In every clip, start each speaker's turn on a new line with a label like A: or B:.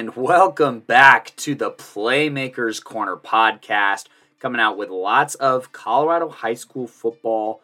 A: and welcome back to the Playmakers Corner podcast, coming out with lots of Colorado high school football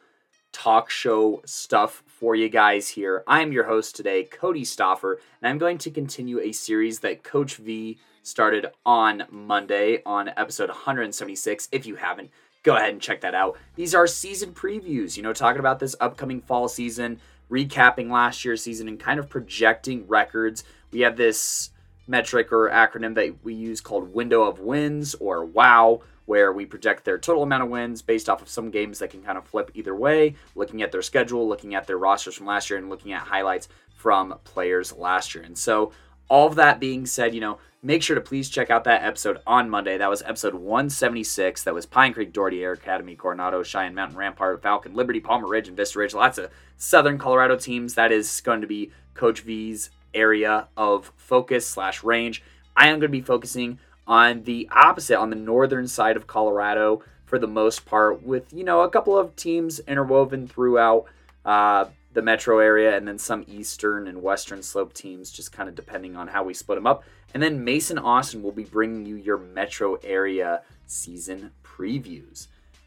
A: talk show stuff for you guys here. I'm your host today, Cody Stoffer, and I'm going to continue a series that Coach V started on Monday on episode 176. If you haven't, go ahead and check that out. These are season previews, you know, talking about this upcoming fall season, recapping last year's season, and kind of projecting records. We have this metric or acronym that we use called window of wins or WOW, where we project their total amount of wins based off of some games that can kind of flip either way, looking at their schedule, looking at their rosters from last year, and looking at highlights from players last year. And so, all of that being said, you know, make sure to please check out that episode on Monday. That was episode 176. That was Pine Creek, Doherty Air Academy, Coronado, Cheyenne Mountain, Rampart, Falcon, Liberty, Palmer Ridge, and Vista Ridge. Lots of Southern Colorado teams. That is going to be Coach V's area of focus slash range. I am going to be focusing on the opposite, on the northern side of Colorado for the most part, with you know a couple of teams interwoven throughout uh, the metro area, and then some eastern and western slope teams, just kind of depending on how we split them up. And then Mason Austin will be bringing you your metro area season previews.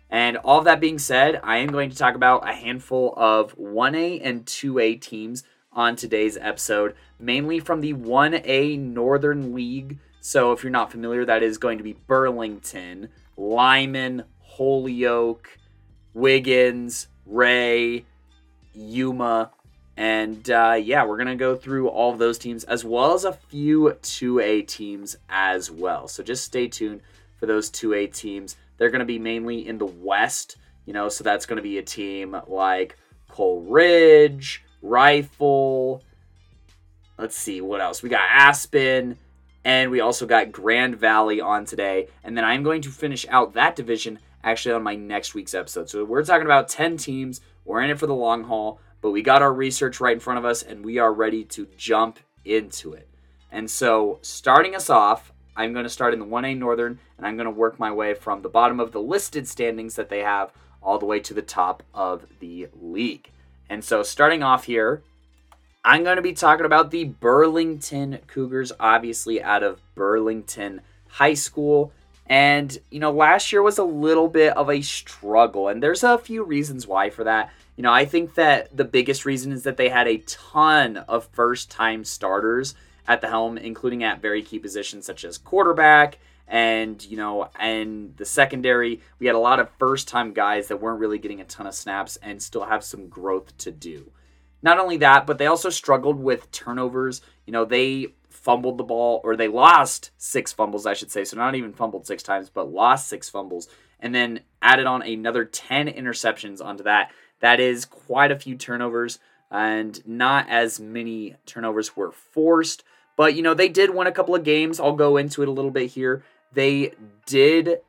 A: And all of that being said, I am going to talk about a handful of 1A and 2A teams on today's episode, mainly from the 1A Northern League. So, if you're not familiar, that is going to be Burlington, Limon, Holyoke, Wiggins, Wray, Yuma, and uh, yeah, we're going to go through all of those teams as well as a few 2A teams as well. So, just stay tuned for those 2A teams. They're going to be mainly in the West, you know, so that's going to be a team like Coal Ridge, Rifle. Let's see what else. We got Aspen, and we also got Grand Valley on today. And then I'm going to finish out that division actually on my next week's episode. So we're talking about 10 teams. We're in it for the long haul, but we got our research right in front of us and we are ready to jump into it. And so, starting us off, I'm going to start in the 1A Northern and I'm going to work my way from the bottom of the listed standings that they have all the way to the top of the league. And so, starting off here, I'm going to be talking about the Burlington Cougars, obviously out of Burlington High School. And, you know, last year was a little bit of a struggle, and there's a few reasons why for that. You know, I think that the biggest reason is that they had a ton of first time starters at the helm, including at very key positions such as quarterback and you know and the secondary we had a lot of first time guys that weren't really getting a ton of snaps and still have some growth to do. Not only that but they also struggled with turnovers. You know they fumbled the ball or they lost six fumbles i should say. So not even fumbled six times but lost six fumbles. And then added on another 10 interceptions onto that. That is quite a few turnovers and not as many turnovers were forced. But you know they did win a couple of games. I'll go into it a little bit here they did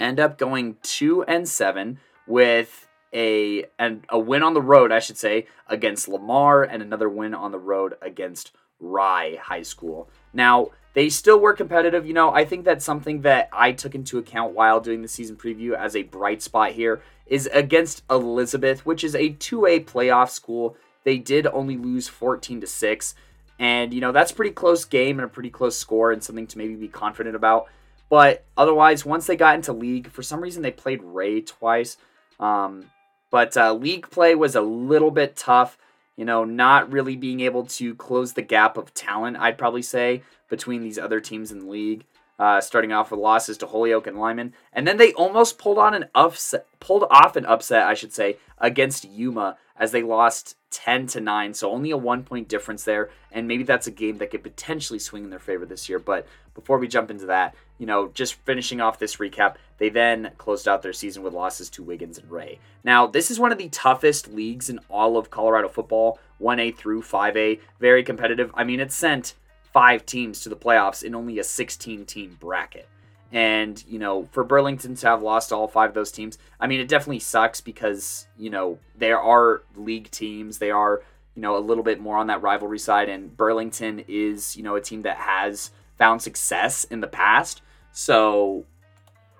A: end up going two and seven with a and a win on the road, I should say, against Lamar and another win on the road against Rye High School. Now, they still were competitive. You know, I think that's something that I took into account while doing the season preview as a bright spot here is against Elizabeth, which is a 2A playoff school. They did only lose 14 to 6. And, you know, that's pretty close game and a pretty close score and something to maybe be confident about. But otherwise, once they got into league, for some reason they played Wray twice. Um, but uh, league play was a little bit tough. You know, not really being able to close the gap of talent, I'd probably say, between these other teams in the league. Uh, starting off with losses to Holyoke and Limon, and then they almost pulled on an upset, pulled off an upset, I should say, against Yuma as they lost 10 to 9 so only a one point difference there. And maybe that's a game that could potentially swing in their favor this year. But before we jump into that you know just finishing off this recap they then closed out their season with losses to wiggins and wray. Now this is one of the toughest leagues in all of colorado football 1a through 5a very competitive. I mean it sent five teams to the playoffs in only a 16 team bracket and, you know, for Burlington to have lost all five of those teams, I mean, it definitely sucks because, you know, there are league teams. They are, you know, a little bit more on that rivalry side. And Burlington is, you know, a team that has found success in the past. So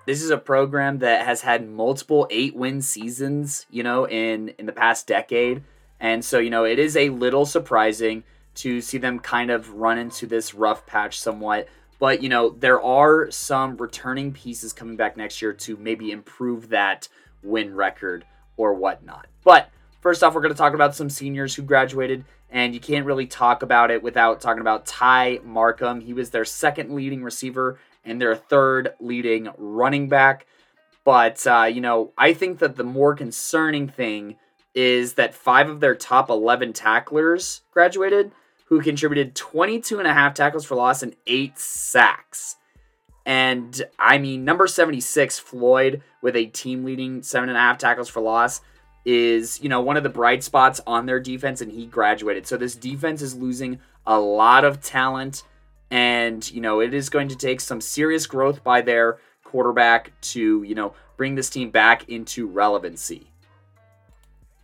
A: this is a program that has had multiple eight win seasons, you know, in, in the past decade. And so, you know, it is a little surprising to see them kind of run into this rough patch somewhat. But, you know, there are some returning pieces coming back next year to maybe improve that win record or whatnot. But first off, we're going to talk about some seniors who graduated, and you can't really talk about it without talking about Ty Markham. He was their second leading receiver and their third leading running back. But, uh, you know, I think that the more concerning thing is that five of their top 11 tacklers graduated who contributed 22 and a half tackles for loss and eight sacks. And I mean, number 76, Floyd, with a team leading seven and a half tackles for loss, is, you know, one of the bright spots on their defense, and he graduated. So this defense is losing a lot of talent, and, you know, it is going to take some serious growth by their quarterback to, you know, bring this team back into relevancy.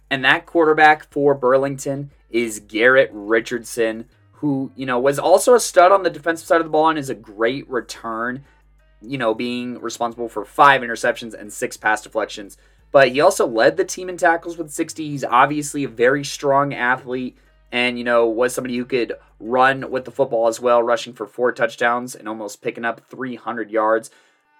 A: And that quarterback for Burlington is Garrett Richardson, who, you know, was also a stud on the defensive side of the ball and is a great return, you know, being responsible for five interceptions and six pass deflections. But he also led the team in tackles with 60. He's obviously a very strong athlete and, you know, was somebody who could run with the football as well, rushing for four touchdowns and almost picking up 300 yards.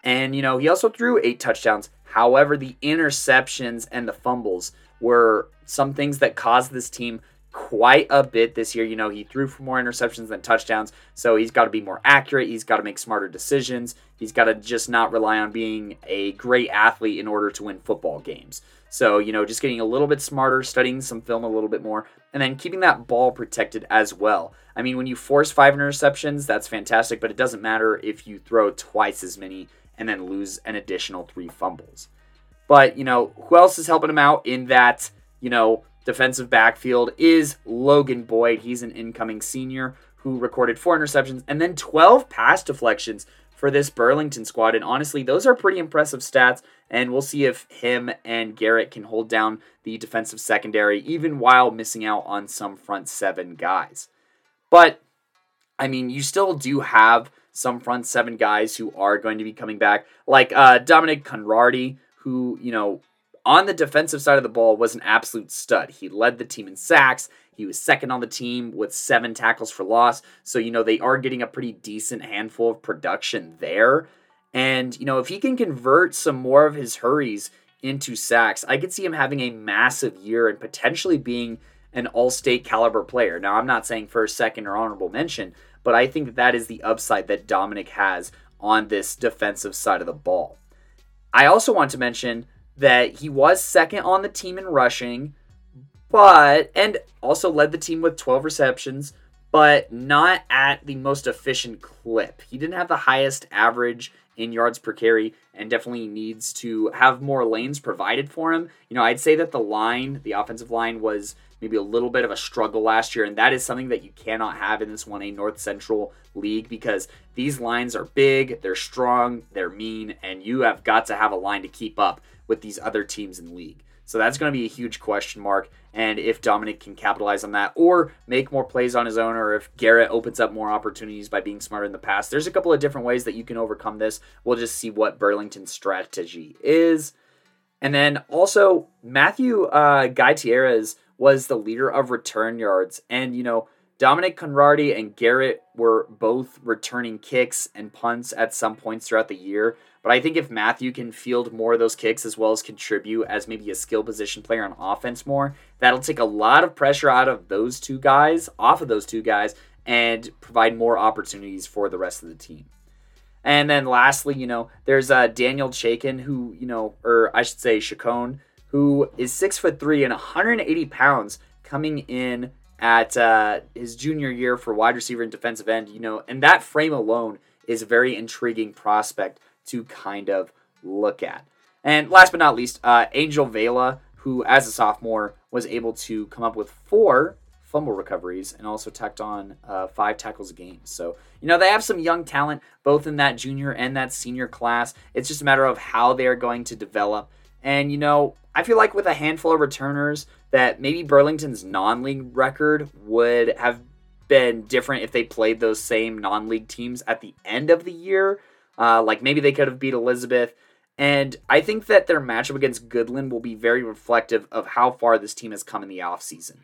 A: And, you know, he also threw eight touchdowns. However, the interceptions and the fumbles were some things that caused this team quite a bit this year. You know, he threw for more interceptions than touchdowns, so he's got to be more accurate. He's got to make smarter decisions. He's got to just not rely on being a great athlete in order to win football games. So, you know, just getting a little bit smarter, studying some film a little bit more, and then keeping that ball protected as well. I mean, when you force five interceptions, that's fantastic, but it doesn't matter if you throw twice as many and then lose an additional three fumbles. But, you know, who else is helping him out in that, you know, defensive backfield is Logan Boyd. He's an incoming senior who recorded four interceptions and then 12 pass deflections for this Burlington squad. And honestly, those are pretty impressive stats. And we'll see if him and Garrett can hold down the defensive secondary, even while missing out on some front seven guys. But, I mean, you still do have some front seven guys who are going to be coming back, like uh, Dominic Conradi, who, you know, on the defensive side of the ball was an absolute stud. He led the team in sacks. He was second on the team with seven tackles for loss. So, you know, they are getting a pretty decent handful of production there. And, you know, if he can convert some more of his hurries into sacks, I could see him having a massive year and potentially being an all state caliber player. Now, I'm not saying first, second, or honorable mention, but I think that, that is the upside that Dominic has on this defensive side of the ball. I also want to mention that he was second on the team in rushing, but and also led the team with 12 receptions, but not at the most efficient clip. He didn't have the highest average in yards per carry and definitely needs to have more lanes provided for him. You know, I'd say that the line, the offensive line was maybe a little bit of a struggle last year, and that is something that you cannot have in this 1A North Central league because these lines are big, they're strong, they're mean, and you have got to have a line to keep up with these other teams in the league. So that's going to be a huge question mark. And if Dominic can capitalize on that or make more plays on his own, or if Garrett opens up more opportunities by being smarter in the past, there's a couple of different ways that you can overcome this. We'll just see what Burlington's strategy is. And then also, Matthew uh, Gutierrez was the leader of return yards. And, you know, Dominic Conradi and Garrett were both returning kicks and punts at some points throughout the year. But I think if Matthew can field more of those kicks as well as contribute as maybe a skill position player on offense more, that'll take a lot of pressure out of those two guys, off of those two guys, and provide more opportunities for the rest of the team. And then lastly, you know, there's uh, Daniel Chaikin, who, you know, or I should say Chacon, who is six foot three and 180 pounds coming in at uh, his junior year for wide receiver and defensive end, you know, and that frame alone is a very intriguing prospect to kind of look at. And last but not least, uh, Angel Vela, who as a sophomore was able to come up with four fumble recoveries and also tacked on uh, five tackles a game. So, you know, they have some young talent both in that junior and that senior class. It's just a matter of how they're going to develop. And, you know, I feel like with a handful of returners, that maybe Burlington's non league record would have been different if they played those same non league teams at the end of the year. Uh, like maybe they could have beat Elizabeth. And I think that their matchup against Goodland will be very reflective of how far this team has come in the offseason.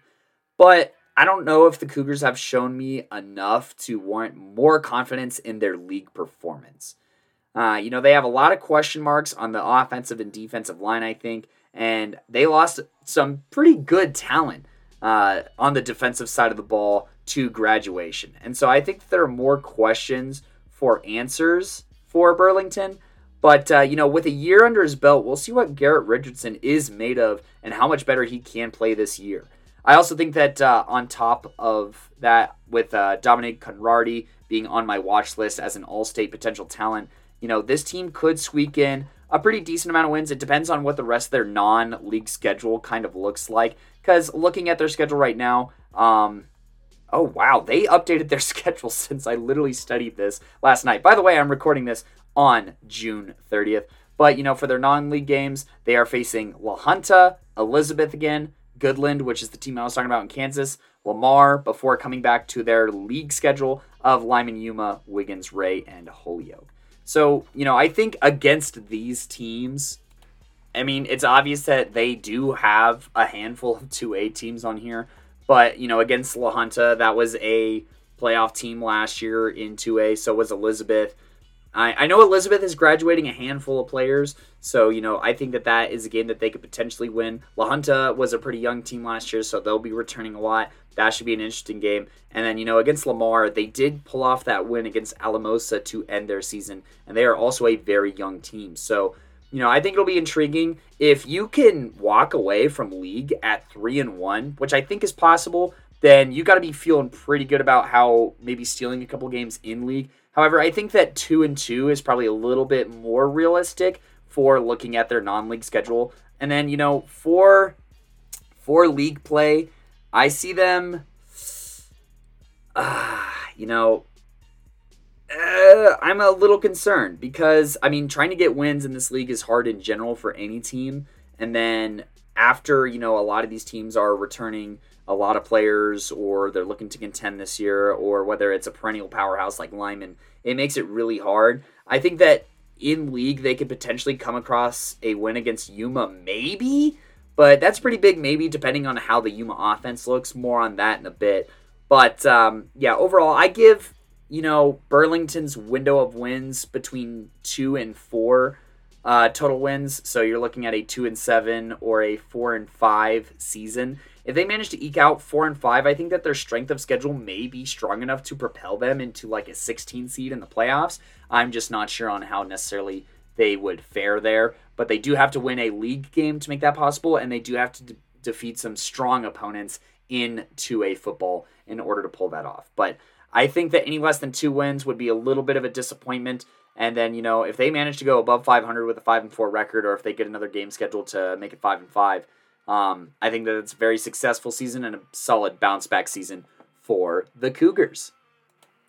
A: But I don't know if the Cougars have shown me enough to warrant more confidence in their league performance. Uh, you know, they have a lot of question marks on the offensive and defensive line, I think, and they lost some pretty good talent uh, on the defensive side of the ball to graduation. And so I think there are more questions for answers for Burlington. But, uh, you know, with a year under his belt, we'll see what Garrett Richardson is made of and how much better he can play this year. I also think that uh, on top of that, with uh, Dominic Conradi being on my watch list as an all state potential talent, you know, this team could squeak in a pretty decent amount of wins. It depends on what the rest of their non league schedule kind of looks like. Because looking at their schedule right now, um, oh wow, they updated their schedule since I literally studied this last night. By the way, I'm recording this on June 30th. But, you know, for their non league games, they are facing La Junta, Elizabeth again, Goodland, which is the team I was talking about in Kansas, Lamar, before coming back to their league schedule of Limon Yuma, Wiggins, Wray, and Holyoke. So, you know, I think against these teams, I mean, it's obvious that they do have a handful of 2A teams on here, but, you know, against La Junta, that was a playoff team last year in 2A, so was Elizabeth. I, I know Elizabeth is graduating a handful of players, so you know I think that that is a game that they could potentially win. La Junta was a pretty young team last year, so they'll be returning a lot. That should be an interesting game. And then you know against Lamar, they did pull off that win against Alamosa to end their season, and they are also a very young team. So you know I think it'll be intriguing if you can walk away from league at three and one, which I think is possible. Then you got to be feeling pretty good about how maybe stealing a couple games in league However, I think that two and two is probably a little bit more realistic for looking at their non-league schedule. And then you know for for league play, I see them. Uh, you know, uh, I'm a little concerned because I mean, trying to get wins in this league is hard in general for any team. And then after you know a lot of these teams are returning a lot of players or they're looking to contend this year or whether it's a perennial powerhouse like Limon, it makes it really hard. I think that in league they could potentially come across a win against Yuma maybe, but that's pretty big maybe depending on how the Yuma offense looks. More on that in a bit. But um, yeah, overall I give, you know, Burlington's window of wins between 2 and 4 uh, total wins. So you're looking at a 2 and 7 or a 4 and 5 season if they manage to eke out four and five, I think that their strength of schedule may be strong enough to propel them into like a 16 seed in the playoffs. I'm just not sure on how necessarily they would fare there, but they do have to win a league game to make that possible, and they do have to de- defeat some strong opponents in 2A football in order to pull that off. But I think that any less than two wins would be a little bit of a disappointment. And then, you know, if they manage to go above 500 with a 5 and 4 record, or if they get another game scheduled to make it 5 and 5, um, I think that it's a very successful season and a solid bounce back season for the Cougars.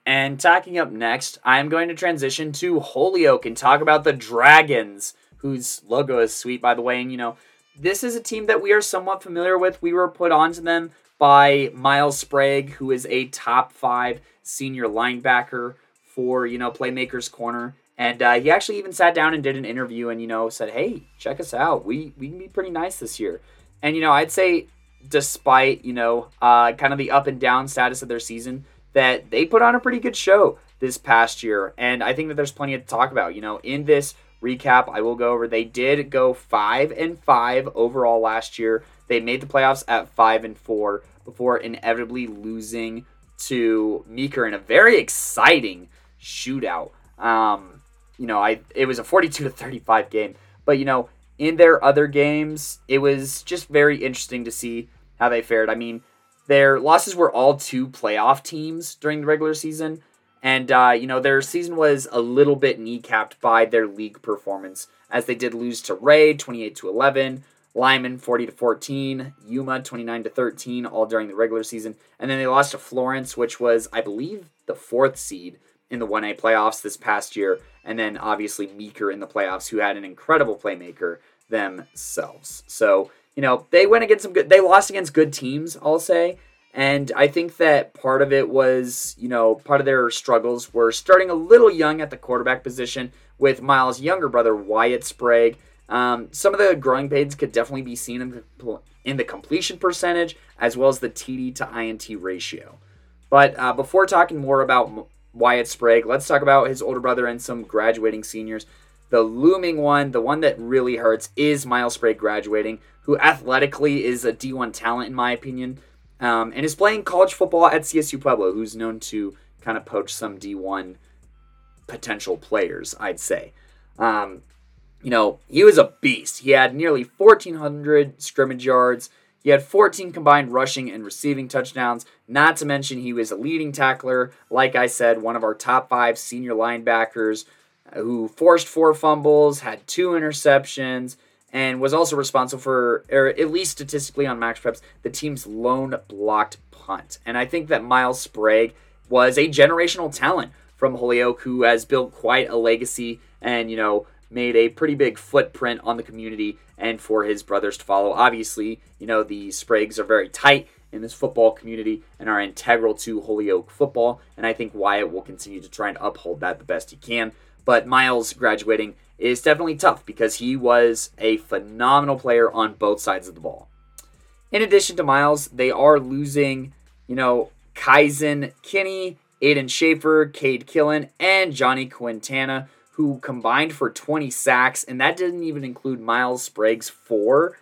A: And talking up next, I'm going to transition to Holyoke and talk about the Dragons, whose logo is sweet, by the way. And, you know, this is a team that we are somewhat familiar with. We were put onto them by Miles Sprague, who is a top five senior linebacker for, you know, Playmakers Corner. And uh, he actually even sat down and did an interview and, you know, said, hey, check us out. We, we can be pretty nice this year. And you know, I'd say despite you know uh, kind of the up and down status of their season, that they put on a pretty good show this past year, and I think that there's plenty to talk about. You know, in this recap, I will go over. They did go five and five overall last year. They made the playoffs at five and four before inevitably losing to Meeker in a very exciting shootout. Um, you know, I it was a 42 to 35 game, but you know, in their other games, it was just very interesting to see how they fared. I mean, their losses were all to playoff teams during the regular season. And, uh, you know, their season was a little bit kneecapped by their league performance, as they did lose to Wray 28 to 11, Limon 40 to 14, Yuma 29 to 13, all during the regular season. And then they lost to Florence, which was, I believe, the fourth seed in the 1A playoffs this past year, and then obviously Meeker in the playoffs, who had an incredible playmaker themselves. So, you know, they went against some good, they lost against good teams, I'll say. And I think that part of it was, you know, part of their struggles were starting a little young at the quarterback position with Miles' younger brother, Wyatt Sprague, Um, some of the growing pains could definitely be seen in the, in the completion percentage as well as the TD to INT ratio. But uh, before talking more about Wyatt Sprague, let's talk about his older brother and some graduating seniors. The looming one, the one that really hurts, is Miles Sprague graduating, who athletically is a D1 talent, in my opinion, um, and is playing college football at CSU Pueblo, who's known to kind of poach some D1 potential players, I'd say. Um, you know, he was a beast. He had nearly 1,400 scrimmage yards. He had 14 combined rushing and receiving touchdowns. Not to mention, he was a leading tackler. Like I said, one of our top five senior linebackers who forced four fumbles, had two interceptions, and was also responsible for, or at least statistically on Max Preps, the team's lone blocked punt. And I think that Miles Sprague was a generational talent from Holyoke who has built quite a legacy and, you know, made a pretty big footprint on the community and for his brothers to follow. Obviously, you know, the Spragues are very tight in this football community and are integral to Holyoke football. And I think Wyatt will continue to try and uphold that the best he can. But Miles graduating is definitely tough because he was a phenomenal player on both sides of the ball. In addition to Miles, they are losing, you know, Kaizen Kinney, Aiden Schaefer, Cade Killen, and Johnny Quintana, who combined for 20 sacks, and that didn't even include Miles Sprague's four.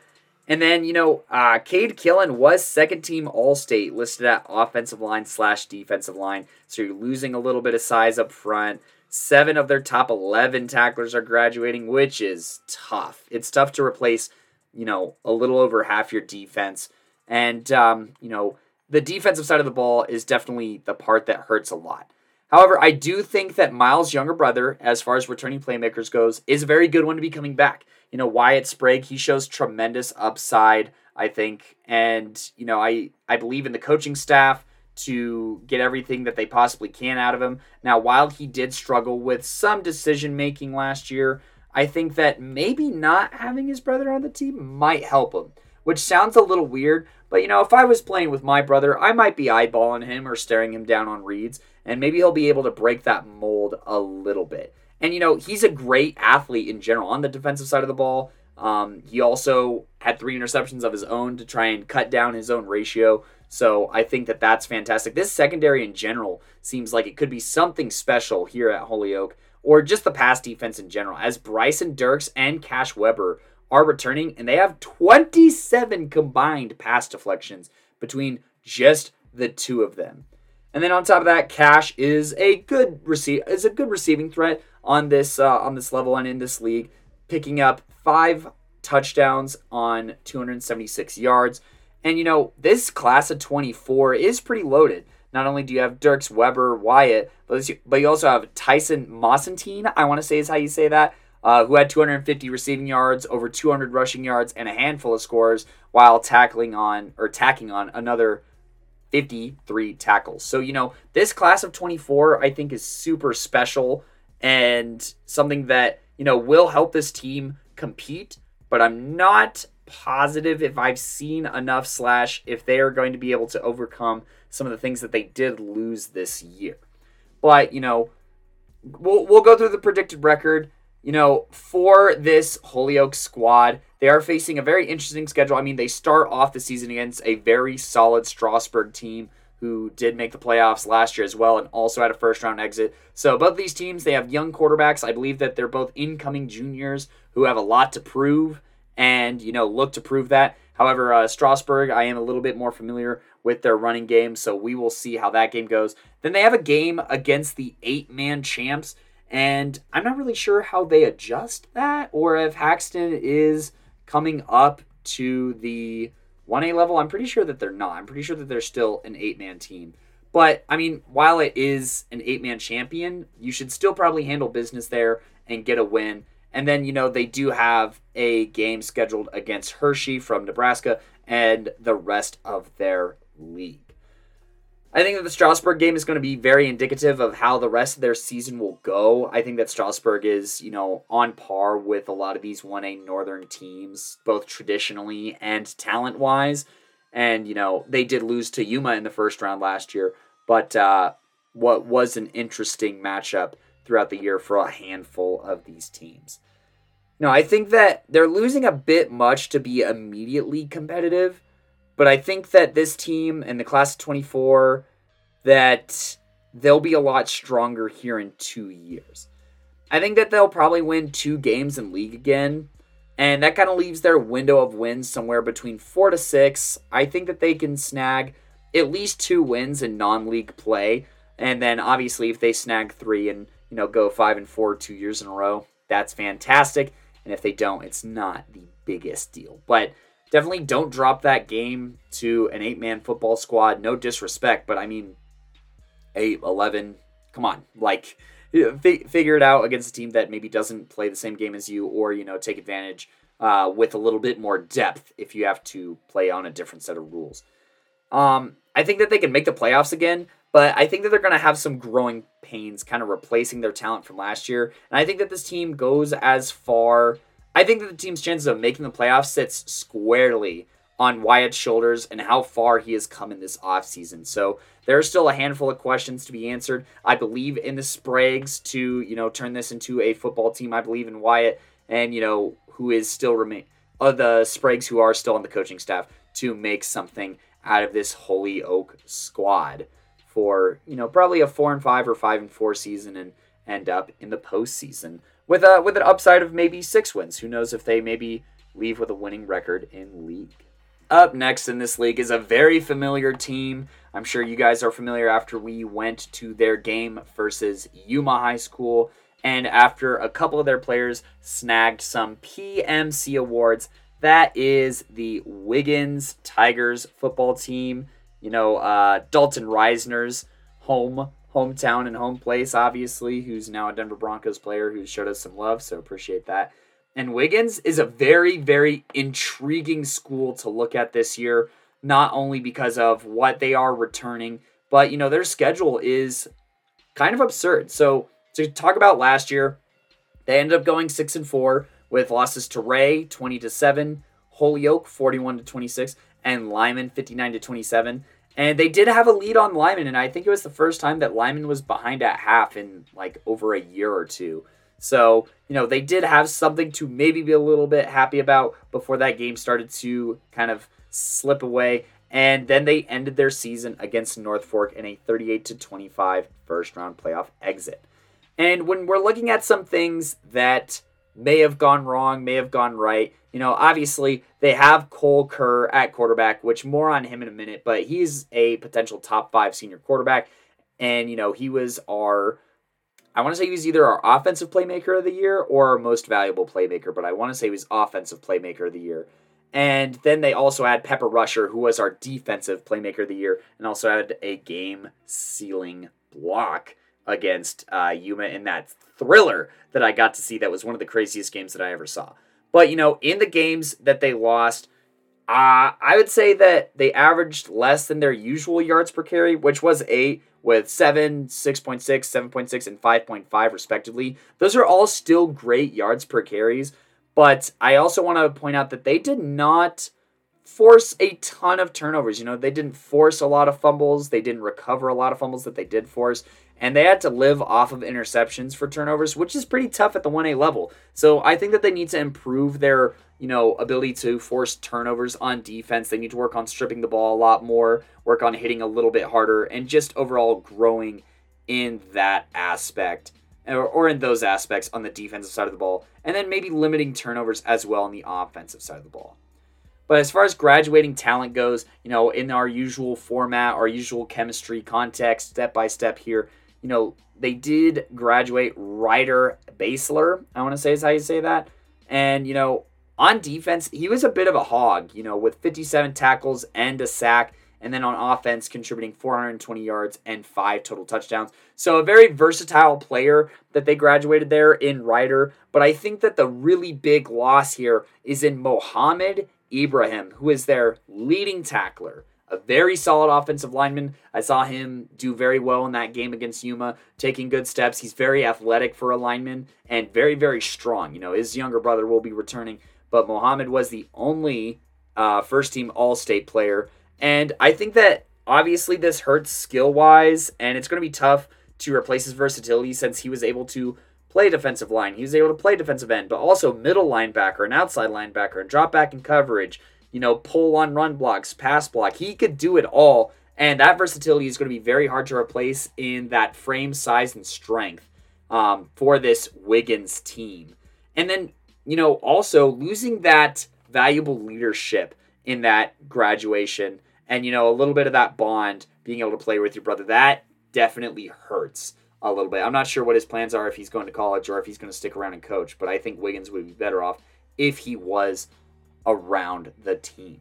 A: And then, you know, uh, Cade Killen was second team All State, listed at offensive line slash defensive line. So you're losing a little bit of size up front. Seven of their top 11 tacklers are graduating, which is tough. It's tough to replace, you know, a little over half your defense. And, um, you know, the defensive side of the ball is definitely the part that hurts a lot. However, I do think that Miles' younger brother, as far as returning playmakers goes, is a very good one to be coming back. You know, Wyatt Sprague, he shows tremendous upside, I think. And, you know, I, I believe in the coaching staff to get everything that they possibly can out of him. Now, while he did struggle with some decision making last year, I think that maybe not having his brother on the team might help him, which sounds a little weird. But, you know, if I was playing with my brother, I might be eyeballing him or staring him down on reads, and maybe he'll be able to break that mold a little bit. And, you know, he's a great athlete in general on the defensive side of the ball. Um, he also had three interceptions of his own to try and cut down his own ratio. So I think that that's fantastic. This secondary in general seems like it could be something special here at Holyoke, or just the pass defense in general, as Bryson Dirks and Cash Weber are returning, and they have 27 combined pass deflections between just the two of them. And then on top of that, Cash is a good receive is a good receiving threat on this uh, on this level and in this league, picking up five touchdowns on 276 yards. And you know, this class of 24 is pretty loaded. Not only do you have Dirks Weber Wyatt, but but you also have Tyson Mossentine, I want to say is how you say that, uh, who had 250 receiving yards, over 200 rushing yards, and a handful of scores while tackling on or tacking on another 53 tackles. So, you know, this class of 24 I think is super special and something that, you know, will help this team compete, but I'm not positive if I've seen enough slash if they are going to be able to overcome some of the things that they did lose this year. But, you know, we'll, we'll go through the predicted record. You know, for this Holyoke squad, they are facing a very interesting schedule. I mean, they start off the season against a very solid Strasburg team who did make the playoffs last year as well and also had a first round exit. So both these teams, they have young quarterbacks. I believe that they're both incoming juniors who have a lot to prove and you know look to prove that. However, uh, Strasburg, I am a little bit more familiar with their running game, so we will see how that game goes. Then they have a game against the eight man champs, and I'm not really sure how they adjust that or if Haxtun is coming up to the 1A level. I'm pretty sure that they're not. I'm pretty sure that they're still an eight man team. But I mean, while it is an eight man champion, you should still probably handle business there and get a win. And then, you know, they do have a game scheduled against Hershey from Nebraska and the rest of their league. I think that the Strasburg game is going to be very indicative of how the rest of their season will go. I think that Strasburg is, you know, on par with a lot of these 1A Northern teams, both traditionally and talent wise. And, you know, they did lose to Yuma in the first round last year, but uh, what was an interesting matchup throughout the year for a handful of these teams. No, I think that they're losing a bit much to be immediately competitive, but I think that this team and the class of 24 that they'll be a lot stronger here in 2 years. I think that they'll probably win 2 games in league again, and that kind of leaves their window of wins somewhere between 4 to 6. I think that they can snag at least 2 wins in non-league play, and then obviously if they snag 3 and, you know, go 5 and 4 2 years in a row, that's fantastic and if they don't, it's not the biggest deal. But definitely don't drop that game to an eight man football squad. No disrespect, but I mean, 8, 11, come on. Like, figure it out against a team that maybe doesn't play the same game as you, or, you know, take advantage uh, with a little bit more depth if you have to play on a different set of rules. Um, I think that they can make the playoffs again, but I think that they're going to have some growing pains kind of replacing their talent from last year. And I think that this team goes as far. I think that the team's chances of making the playoffs sits squarely on Wyatt's shoulders and how far he has come in this offseason. So there are still a handful of questions to be answered. I believe in the Spragues to, you know, turn this into a football team. I believe in Wyatt and, you know, who is still remain of uh, the Spragues who are still on the coaching staff to make something out of this Holyoke squad for you know probably a four and five or five and four season and end up in the postseason with a with an upside of maybe six wins. Who knows if they maybe leave with a winning record in league. Up next in this league is a very familiar team. I'm sure you guys are familiar after we went to their game versus Yuma High School. And after a couple of their players snagged some PMC awards, that is the Wiggins Tigers football team you know, uh, Dalton Risner's home hometown and home place, obviously, who's now a Denver Broncos player who showed us some love, so appreciate that. And Wiggins is a very, very intriguing school to look at this year, not only because of what they are returning, but you know, their schedule is kind of absurd. So to talk about last year, they ended up going six and four with losses to Wray 20 to 7, Holyoke 41 to 26, and Limon 59 to 27. And they did have a lead on Limon, and I think it was the first time that Limon was behind at half in like over a year or two. So, you know, they did have something to maybe be a little bit happy about before that game started to kind of slip away. And then they ended their season against North Fork in a 38 to 25 first round playoff exit. And when we're looking at some things that may have gone wrong, may have gone right. You know, obviously they have Cole Kerr at quarterback, which more on him in a minute, but he's a potential top five senior quarterback. And, you know, he was our, I want to say he was either our offensive playmaker of the year or our most valuable playmaker, but I want to say he was offensive playmaker of the year. And then they also had Pepper Rusher, who was our defensive playmaker of the year, and also had a game sealing block against uh, Yuma in that thriller that I got to see. That was one of the craziest games that I ever saw. But you know, in the games that they lost, uh, I would say that they averaged less than their usual yards per carry, which was eight, with 7, 6.6, 7.6, and 5.5 respectively. Those are all still great yards per carries. But I also want to point out that they did not force a ton of turnovers. You know, they didn't force a lot of fumbles. They didn't recover a lot of fumbles that they did force and they had to live off of interceptions for turnovers, which is pretty tough at the 1A level. So I think that they need to improve their, you know, ability to force turnovers on defense. They need to work on stripping the ball a lot more, work on hitting a little bit harder, and just overall growing in that aspect or, or in those aspects on the defensive side of the ball, and then maybe limiting turnovers as well on the offensive side of the ball. But as far as graduating talent goes, you know, in our usual format, our usual chemistry context, step by step here, you know, they did graduate Ryder Basler, I want to say is how you say that. And, you know, on defense, he was a bit of a hog, you know, with 57 tackles and a sack. And then on offense, contributing 420 yards and five total touchdowns. So a very versatile player that they graduated there in Ryder. But I think that the really big loss here is in Mohammed Ibrahim, who is their leading tackler a very solid offensive lineman. I saw him do very well in that game against Yuma, taking good steps. He's very athletic for a lineman and very, very strong. You know, his younger brother will be returning, but Mohammed was the only uh, first team All State player. And I think that obviously this hurts skill wise, and it's going to be tough to replace his versatility since he was able to play defensive line. He was able to play defensive end, but also middle linebacker and outside linebacker and drop back in coverage, you know, pull on run blocks, pass block. He could do it all. And that versatility is going to be very hard to replace in that frame, size, and strength um, for this Wiggins team. And then, you know, also losing that valuable leadership in that graduation and, you know, a little bit of that bond, being able to play with your brother, that definitely hurts a little bit. I'm not sure what his plans are if he's going to college or if he's going to stick around and coach, but I think Wiggins would be better off if he was around the team.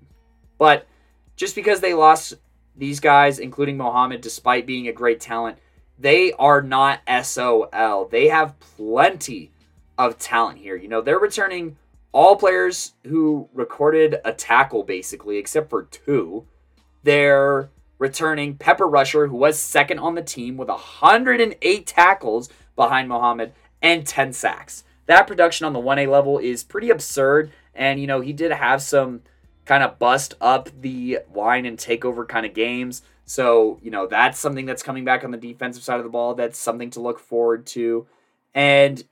A: But just because they lost these guys, including Mohamed, despite being a great talent, they are not SOL. They have plenty of talent here. You know, they're returning all players who recorded a tackle, basically, except for two. They're returning Pepper Rusher, who was second on the team with 108 tackles behind Mohamed and 10 sacks. That production on the 1A level is pretty absurd. And, you know, he did have some kind of bust up the line and takeover kind of games. So, you know, that's something that's coming back on the defensive side of the ball. That's something to look forward to. And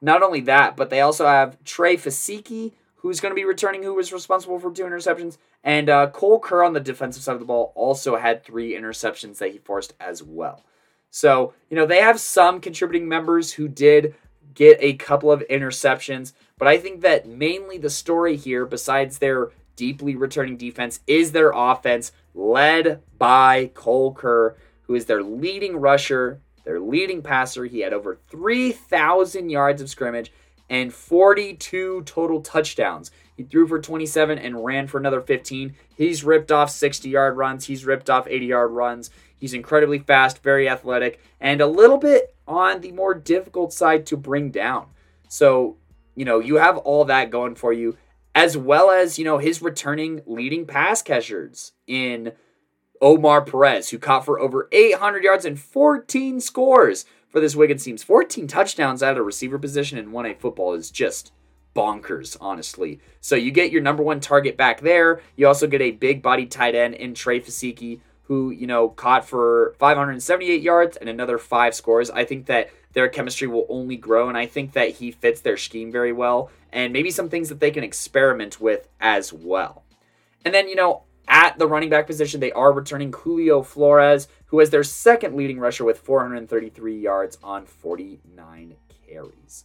A: not only that, but they also have Trey Fasiki, who's going to be returning, who was responsible for two interceptions. And uh, Cole Kerr on the defensive side of the ball also had three interceptions that he forced as well. So, you know, they have some contributing members who did get a couple of interceptions, but I think that mainly the story here, besides their deeply returning defense, is their offense led by Cole Kerr, who is their leading rusher, their leading passer. He had over 3,000 yards of scrimmage and 42 total touchdowns. He threw for 27 and ran for another 15. He's ripped off 60 yard runs, he's ripped off 80 yard runs. He's incredibly fast, very athletic, and a little bit on the more difficult side to bring down. So, you know, you have all that going for you, as well as, you know, his returning leading pass catchers in Omar Perez, who caught for over 800 yards and 14 scores for this Wiggins team. 14 touchdowns out of receiver position in 1A football is just bonkers, honestly. So you get your number one target back there. You also get a big body tight end in Trey Fasiki, who, you know, caught for 578 yards and another five scores. I think that their chemistry will only grow, and I think that he fits their scheme very well, and maybe some things that they can experiment with as well. And then, you know, at the running back position, they are returning Julio Flores, who is their second leading rusher with 433 yards on 49 carries.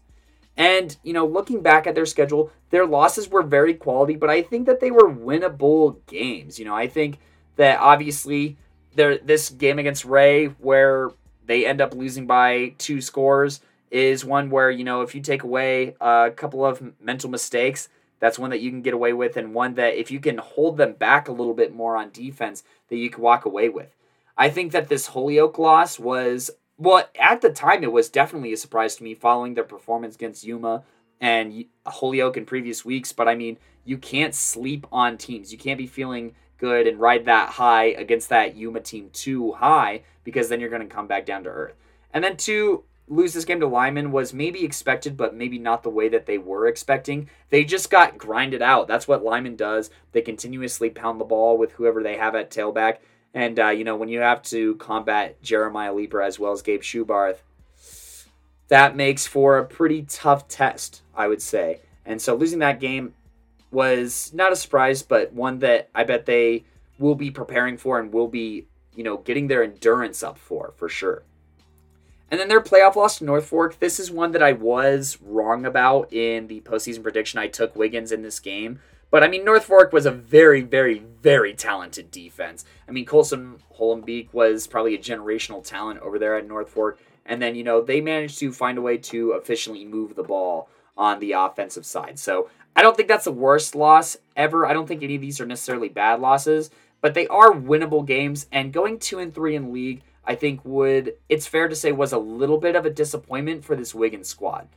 A: And, you know, looking back at their schedule, their losses were very quality, but I think that they were winnable games. You know, I think that obviously there this game against Wray where they end up losing by two scores is one where, you know, if you take away a couple of mental mistakes, that's one that you can get away with, and one that if you can hold them back a little bit more on defense, that you can walk away with. I think that this Holyoke loss was well at the time it was definitely a surprise to me following their performance against Yuma and Holyoke in previous weeks. But I mean, you can't sleep on teams. You can't be feeling good and ride that high against that Yuma team too high because then you're going to come back down to earth. And then two, lose this game to Limon was maybe expected, but maybe not the way that they were expecting. They just got grinded out. That's what Limon does. They continuously pound the ball with whoever they have at tailback. And, uh, you know, when you have to combat Jeremiah Leeper as well as Gabe Schubarth, that makes for a pretty tough test, I would say. And so losing that game was not a surprise, but one that I bet they will be preparing for and will be, you know, getting their endurance up for, for sure. And then their playoff loss to North Fork. This is one that I was wrong about in the postseason prediction. I took Wiggins in this game. But I mean, North Fork was a very, very, very talented defense. I mean, Colson Hollenbeek was probably a generational talent over there at North Fork. And then, you know, they managed to find a way to efficiently move the ball on the offensive side. So I don't think that's the worst loss ever. I don't think any of these are necessarily bad losses, but they are winnable games. And going two and three in league, I think would it's fair to say was a little bit of a disappointment for this Wiggins squad.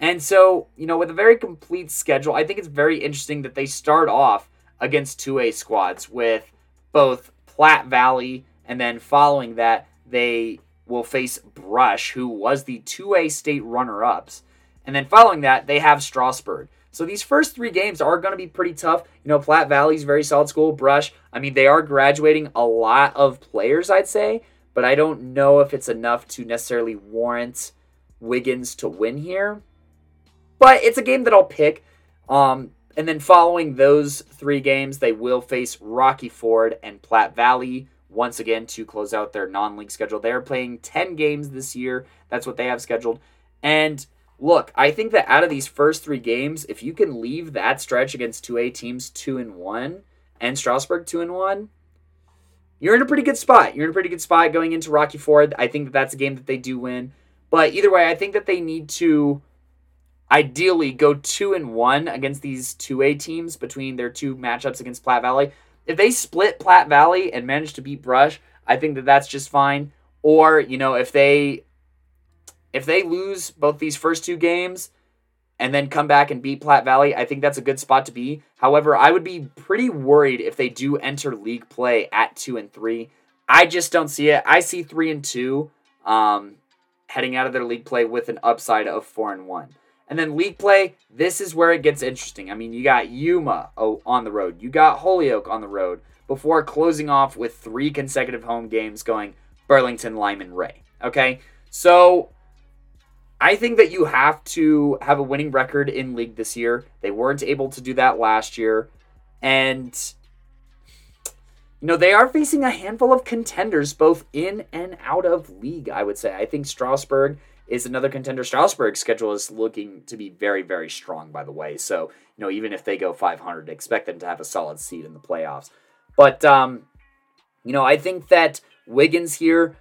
A: And so, you know, with a very complete schedule, I think it's very interesting that they start off against 2A squads with both Platte Valley and then following that they will face Brush, who was the 2A state runner-ups. And then following that, they have Strasburg. So these first three games are going to be pretty tough. You know, Platte Valley's very solid school. Brush, I mean, they are graduating a lot of players, I'd say but I don't know if it's enough to necessarily warrant Wiggins to win here, but it's a game that I'll pick. Um, and then following those three games, they will face Rocky Ford and Platte Valley once again to close out their non league schedule. They're playing 10 games this year. That's what they have scheduled. And look, I think that out of these first three games, if you can leave that stretch against 2A teams 2 and 1 and Strasburg 2 and 1, you're in a pretty good spot. You're in a pretty good spot going into Rocky Ford. I think that that's a game that they do win. But either way, I think that they need to ideally go 2 and 1 against these 2A teams between their two matchups against Platte Valley. If they split Platte Valley and manage to beat Brush, I think that that's just fine. Or, you know, if they if they lose both these first two games and then come back and beat Platte Valley, I think that's a good spot to be. However, I would be pretty worried if they do enter league play at two and three. I just don't see it. I see three and two um, heading out of their league play with an upside of four and one. And then league play, this is where it gets interesting. I mean, you got Yuma oh, on the road, you got Holyoke on the road before closing off with three consecutive home games going Burlington, Limon, Wray. Okay, so I think that you have to have a winning record in league this year. They weren't able to do that last year. And, you know, they are facing a handful of contenders both in and out of league, I would say. I think Strasburg is another contender. Strasburg's schedule is looking to be very, very strong, by the way. So, you know, even if they go 500, expect them to have a solid seed in the playoffs. But, um, you know, I think that Wiggins here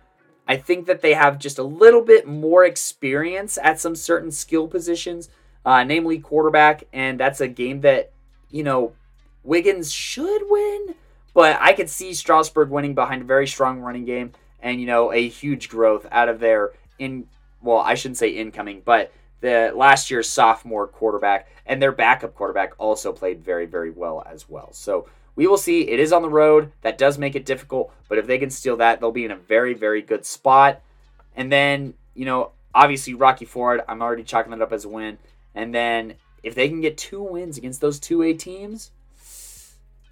A: I think that they have just a little bit more experience at some certain skill positions, uh, namely quarterback, and that's a game that, you know, Wiggins should win, but I could see Strasburg winning behind a very strong running game and, you know, a huge growth out of their in, well, I shouldn't say incoming, but the last year's sophomore quarterback and their backup quarterback also played very, very well as well. So, we will see. It is on the road. That does make it difficult, but if they can steal that, they'll be in a very, very good spot. And then, you know, obviously Rocky Ford, I'm already chalking that up as a win. And then if they can get two wins against those two A teams,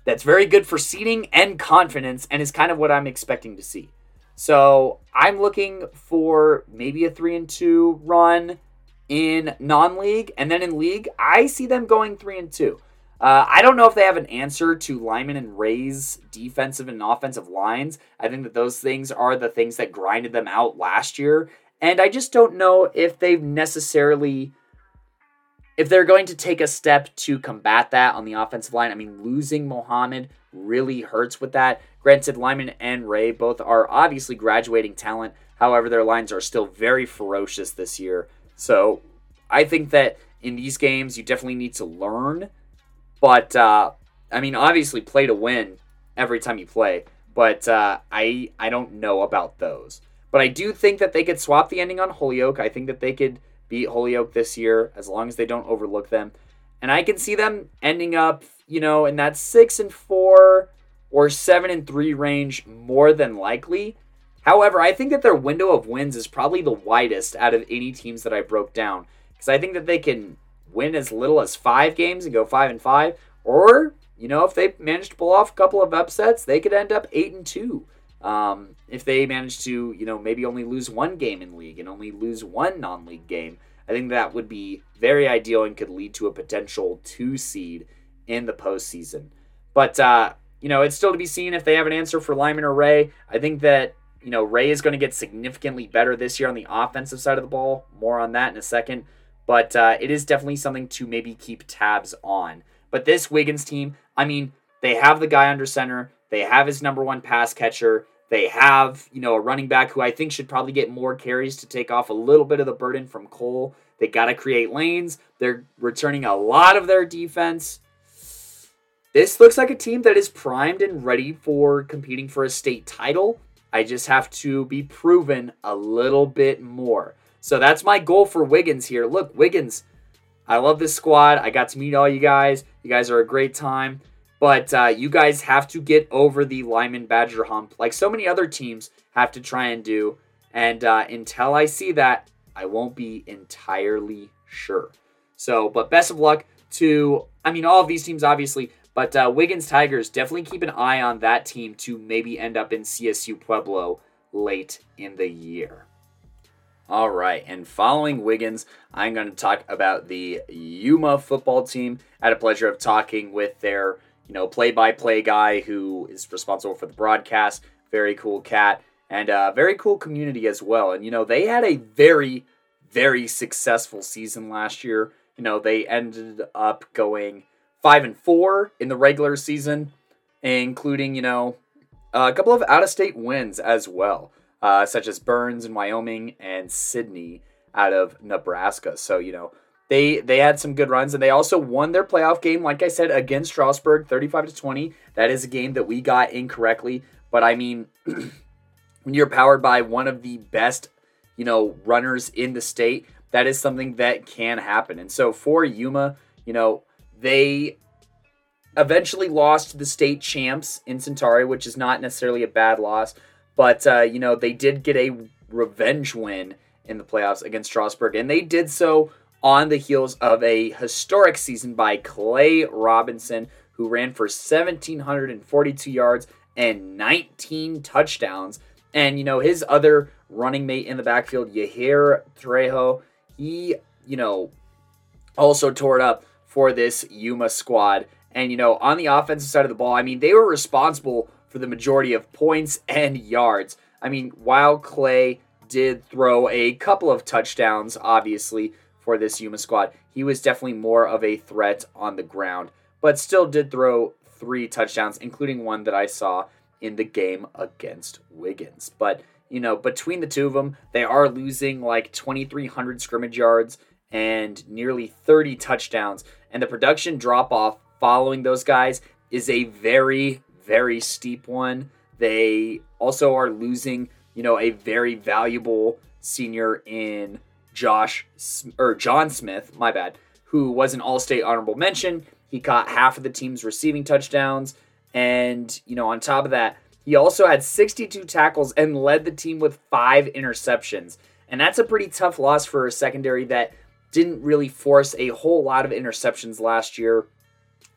A: that's very good for seeding and confidence, and is kind of what I'm expecting to see. So I'm looking for maybe a three and two run in non-league, and then in league, I see them going three and two. Uh, I don't know if they have an answer to Limon and Wray's defensive and offensive lines. I think that those things are the things that grinded them out last year. And I just don't know if they've necessarily if they're going to take a step to combat that on the offensive line. I mean, losing Mohammed really hurts with that. Granted, Limon and Wray both are obviously graduating talent. However, their lines are still very ferocious this year. So I think that in these games, you definitely need to learn but uh, I mean, obviously, play to win every time you play. But uh, I I don't know about those. But I do think that they could swap the ending on Holyoke. I think that they could beat Holyoke this year as long as they don't overlook them. And I can see them ending up, you know, in that six and four or seven and three range more than likely. However, I think that their window of wins is probably the widest out of any teams that I broke down because I think that they can win as little as five games and go five and five, or you know if they manage to pull off a couple of upsets, they could end up eight and two. Um, if they manage to you know maybe only lose one game in league and only lose one non-league game, I think that would be very ideal and could lead to a potential two seed in the postseason. But uh, you know it's still to be seen if they have an answer for Limon or Wray. I think that you know Wray is going to get significantly better this year on the offensive side of the ball. More on that in a second. But uh, it is definitely something to maybe keep tabs on. But this Wiggins team, I mean, they have the guy under center. They have his number one pass catcher. They have, you know, a running back who I think should probably get more carries to take off a little bit of the burden from Cole. They got to create lanes. They're returning a lot of their defense. This looks like a team that is primed and ready for competing for a state title. I just have to be proven a little bit more. So that's my goal for Wiggins here. Look, Wiggins, I love this squad. I got to meet all you guys. You guys are a great time. But uh, you guys have to get over the Limon Badger hump, like so many other teams have to try and do. And uh, until I see that, I won't be entirely sure. So, but best of luck to, I mean, all of these teams, obviously. But uh, Wiggins Tigers, definitely keep an eye on that team to maybe end up in CSU Pueblo late in the year. All right, and following Wiggins, I'm going to talk about the Yuma football team. I had a pleasure of talking with their, you know, play-by-play guy who is responsible for the broadcast. Very cool cat, and a very cool community as well. And you know, they had a very, very successful season last year. You know, they ended up going five and four in the regular season, including you know a couple of out-of-state wins as well uh, such as Burns in Wyoming and Sidney out of Nebraska. So you know they they had some good runs and they also won their playoff game, like I said, against Strasburg, thirty five to twenty. That is a game that we got incorrectly, but I mean, when you're powered by one of the best, you know, runners in the state, that is something that can happen. And so for Yuma, you know, they eventually lost to the state champs in Centauri, which is not necessarily a bad loss. But uh, you know, they did get a revenge win in the playoffs against Strasburg, and they did so on the heels of a historic season by Clay Robinson, who ran for 1,742 yards and 19 touchdowns. And you know, his other running mate in the backfield, Yahir Trejo, he, you know, also tore it up for this Yuma squad. And you know, on the offensive side of the ball, I mean, they were responsible for the majority of points and yards. I mean, while Clay did throw a couple of touchdowns, obviously, for this Yuma squad, he was definitely more of a threat on the ground, but still did throw three touchdowns, including one that I saw in the game against Wiggins. But, you know, between the two of them, they are losing like 2,300 scrimmage yards and nearly 30 touchdowns. And the production drop off following those guys is a very, very steep one. They also are losing, you know, a very valuable senior in Josh or John Smith, my bad, who was an all-state honorable mention. He caught half of the team's receiving touchdowns and, you know, on top of that, he also had 62 tackles and led the team with 5 interceptions. And that's a pretty tough loss for a secondary that didn't really force a whole lot of interceptions last year.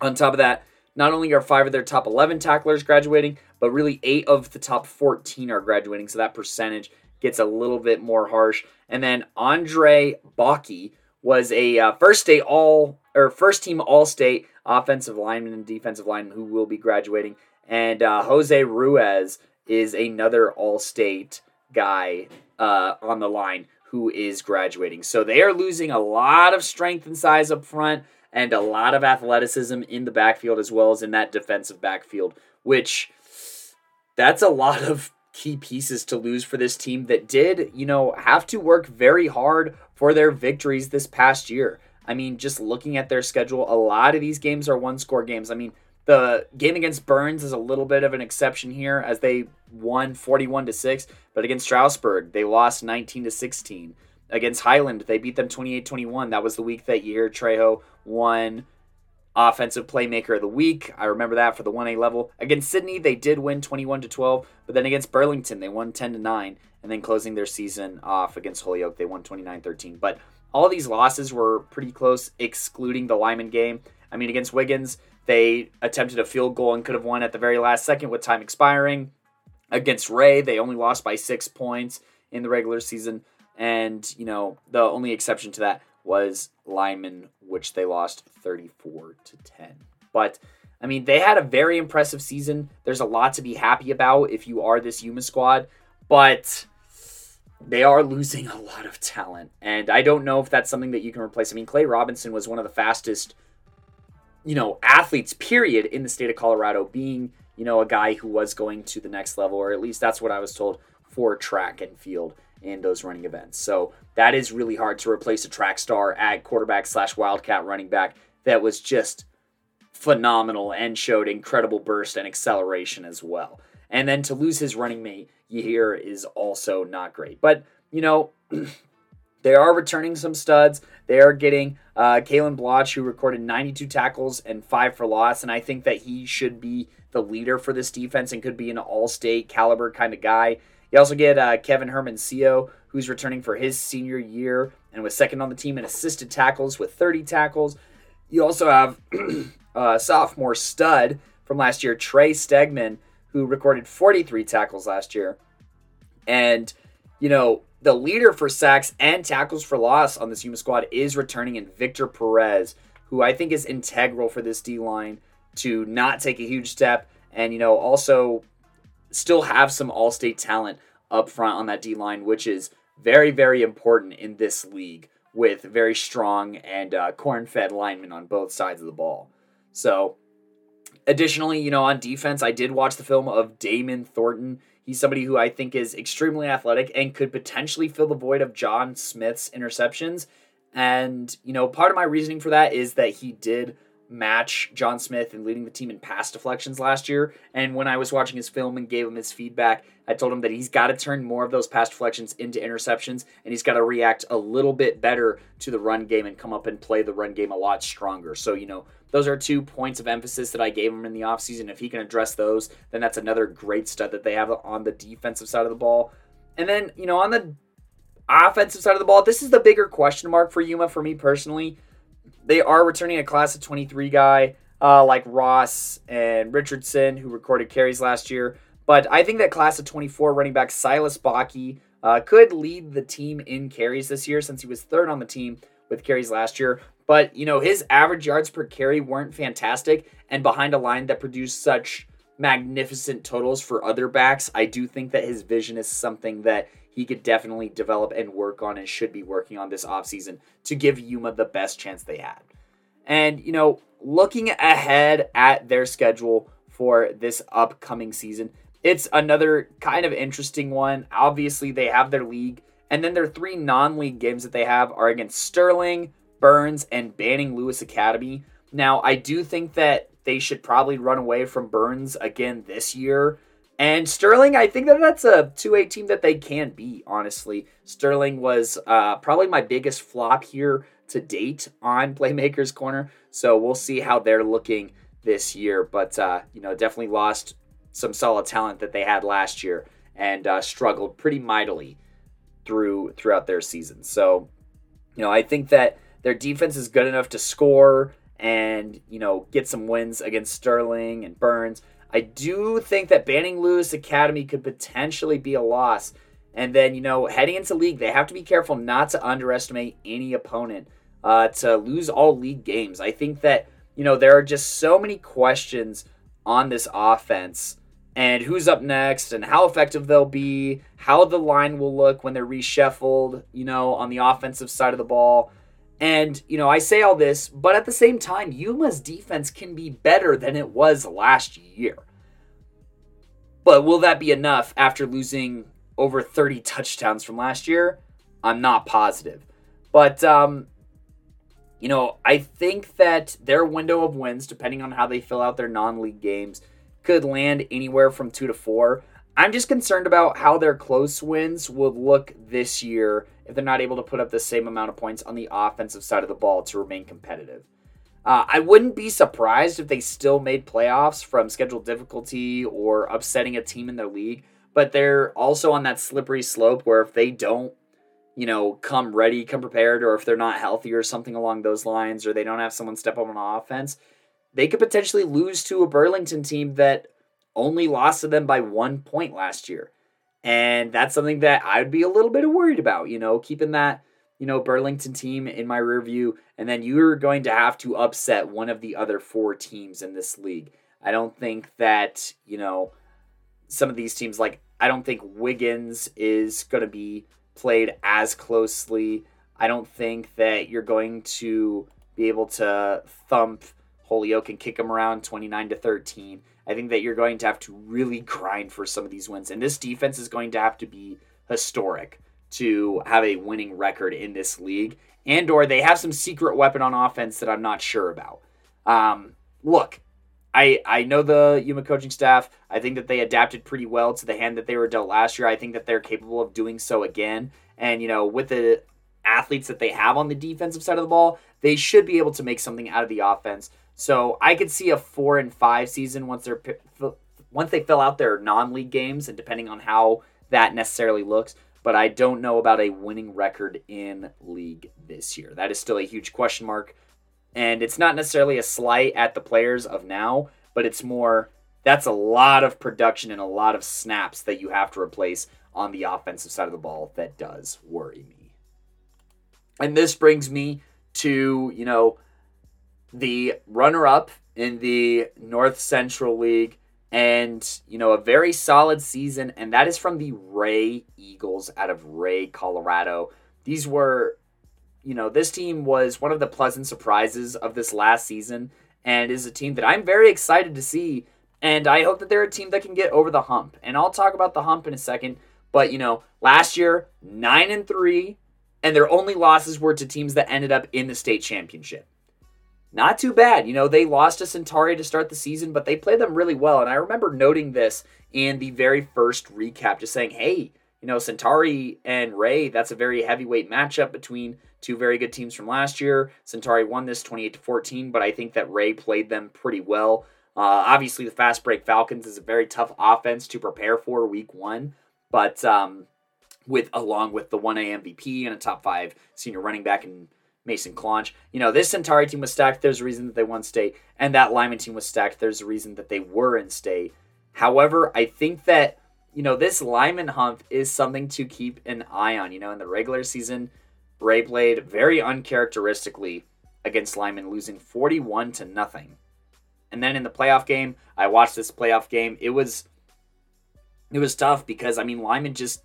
A: On top of that, not only are five of their top 11 tacklers graduating, but really eight of the top 14 are graduating. So that percentage gets a little bit more harsh. And then Andre Baki was a uh, first state all or first team all state offensive lineman and defensive lineman who will be graduating. And uh, Jose Ruiz is another all state guy uh, on the line who is graduating. So they are losing a lot of strength and size up front and a lot of athleticism in the backfield as well as in that defensive backfield, which that's a lot of key pieces to lose for this team that did, you know, have to work very hard for their victories this past year. I mean, just looking at their schedule, a lot of these games are one score games. I mean, the game against Burns is a little bit of an exception here as they won 41 to 6, but against Strasburg, they lost 19 to 16 against Highland. They beat them 28 21. That was the week that Yahir Trejo won Offensive Playmaker of the Week. I remember that for the 1A level. Against Sidney, they did win 21 to 12, but then against Burlington, they won 10 to 9. And then closing their season off against Holyoke, they won 29 13. But all these losses were pretty close, excluding the Limon game. I mean, against Wiggins, they attempted a field goal and could have won at the very last second with time expiring. Against Wray, they only lost by six points in the regular season. And, you know, the only exception to that was Limon, which they lost 34 to 10. But, I mean, they had a very impressive season. There's a lot to be happy about if you are this Yuma squad, but they are losing a lot of talent. And I don't know if that's something that you can replace. I mean, Clay Robinson was one of the fastest, you know, athletes, period, in the state of Colorado, being, you know, a guy who was going to the next level, or at least that's what I was told for track and field in those running events. So that is really hard to replace a track star at quarterback slash wildcat running back that was just phenomenal and showed incredible burst and acceleration as well. And then to lose his running mate here is also not great. But, you know, they are returning some studs. They are getting uh, Kalen Bloch, who recorded 92 tackles and five for loss. And I think that he should be the leader for this defense and could be an all state caliber kind of guy. You also get uh, Kevin Hermosillo, who's returning for his senior year and was second on the team in assisted tackles with 30 tackles. You also have uh, sophomore stud from last year, Trey Stegman, who recorded 43 tackles last year. And you know, the leader for sacks and tackles for loss on this Yuma squad is returning in Victor Perez, who I think is integral for this D line to not take a huge step and, you know, also still have some all state talent up front on that D line, which is very, very important in this league with very strong and uh, corn fed linemen on both sides of the ball. So, additionally, you know, on defense, I did watch the film of Damon Thornton. He's somebody who I think is extremely athletic and could potentially fill the void of John Smith's interceptions. And, you know, part of my reasoning for that is that he did match John Smith and leading the team in pass deflections last year. And when I was watching his film and gave him his feedback, I told him that he's got to turn more of those pass deflections into interceptions and he's got to react a little bit better to the run game and come up and play the run game a lot stronger. So, you know, those are two points of emphasis that I gave him in the offseason. If he can address those, then that's another great stud that they have on the defensive side of the ball. And then, you know, on the offensive side of the ball, this is the bigger question mark for Yuma for me personally they are returning a class of 23 guy uh, like Ross and Richardson, who recorded carries last year. But I think that class of 24 running back Silas Baki uh, could lead the team in carries this year since he was third on the team with carries last year. But, you know, his average yards per carry weren't fantastic. And behind a line that produced such magnificent totals for other backs, I do think that his vision is something that he could definitely develop and work on and should be working on this offseason to give Yuma the best chance they had. And, you know, looking ahead at their schedule for this upcoming season, it's another kind of interesting one. Obviously, they have their league, and then their three non league games that they have are against Sterling, Burns, and Banning Lewis Academy. Now, I do think that they should probably run away from Burns again this year and Sterling, I think that that's a 2A team that they can be, honestly. Sterling was uh, probably my biggest flop here to date on Playmakers Corner. So we'll see how they're looking this year. But, uh, you know, definitely lost some solid talent that they had last year and uh, struggled pretty mightily through throughout their season. So, you know, I think that their defense is good enough to score and, you know, get some wins against Sterling and Burns. I do think that Banning Lewis Academy could potentially be a loss. And then, you know, heading into league, they have to be careful not to underestimate any opponent uh, to lose all league games. I think that, you know, there are just so many questions on this offense and who's up next and how effective they'll be, how the line will look when they're reshuffled, you know, on the offensive side of the ball. And, you know, I say all this, but at the same time, Yuma's defense can be better than it was last year. But will that be enough after losing over 30 touchdowns from last year? I'm not positive. But, um, you know, I think that their window of wins, depending on how they fill out their non league games, could land anywhere from two to four. I'm just concerned about how their close wins would look this year if they're not able to put up the same amount of points on the offensive side of the ball to remain competitive. Uh, I wouldn't be surprised if they still made playoffs from schedule difficulty or upsetting a team in their league, but they're also on that slippery slope where if they don't, you know, come ready, come prepared, or if they're not healthy or something along those lines, or they don't have someone step up on offense, they could potentially lose to a Burlington team that only lost to them by one point last year. And that's something that I'd be a little bit worried about, you know, keeping that, you know, Burlington team in my rear view. And then you're going to have to upset one of the other four teams in this league. I don't think that, you know, some of these teams, like, I don't think Wiggins is going to be played as closely. I don't think that you're going to be able to thump Holyoke and kick them around 29 to 13. I think that you're going to have to really grind for some of these wins. And this defense is going to have to be historic to have a winning record in this league. And or they have some secret weapon on offense that I'm not sure about. Um, look, I I know the Yuma coaching staff. I think that they adapted pretty well to the hand that they were dealt last year. I think that they're capable of doing so again. And you know, with the athletes that they have on the defensive side of the ball, they should be able to make something out of the offense. So I could see a four and five season once they're once they fill out their non-league games, and depending on how that necessarily looks. But I don't know about a winning record in league this year. That is still a huge question mark, and it's not necessarily a slight at the players of now, but it's more that's a lot of production and a lot of snaps that you have to replace on the offensive side of the ball that does worry me. And this brings me to, you know, the runner up in the North Central League and, you know, a very solid season. And that is from the Wray Eagles out of Wray, Colorado. These were, you know, this team was one of the pleasant surprises of this last season and is a team that I'm very excited to see. And I hope that they're a team that can get over the hump. And I'll talk about the hump in a second. But, you know, last year, 9 and 3, and their only losses were to teams that ended up in the state championship. Not too bad. You know, they lost to Centauri to start the season, but they played them really well. And I remember noting this in the very first recap, just saying, hey, you know, Centauri and Wray, that's a very heavyweight matchup between two very good teams from last year. Centauri won this 28 to 14, but I think that Wray played them pretty well. Uh, obviously, the fast break Falcons is a very tough offense to prepare for week one, but um, with along with the 1A MVP and a top five senior running back in Mason Claunch. You know, this Centauri team was stacked. There's a reason that they won state, and that Limon team was stacked. There's a reason that they were in state. However, I think that you know this Limon hump is something to keep an eye on. You know, in the regular season, Wray played very uncharacteristically against Limon, losing 41 to nothing. And then in the playoff game, I watched this playoff game. It was it was tough because I mean Limon just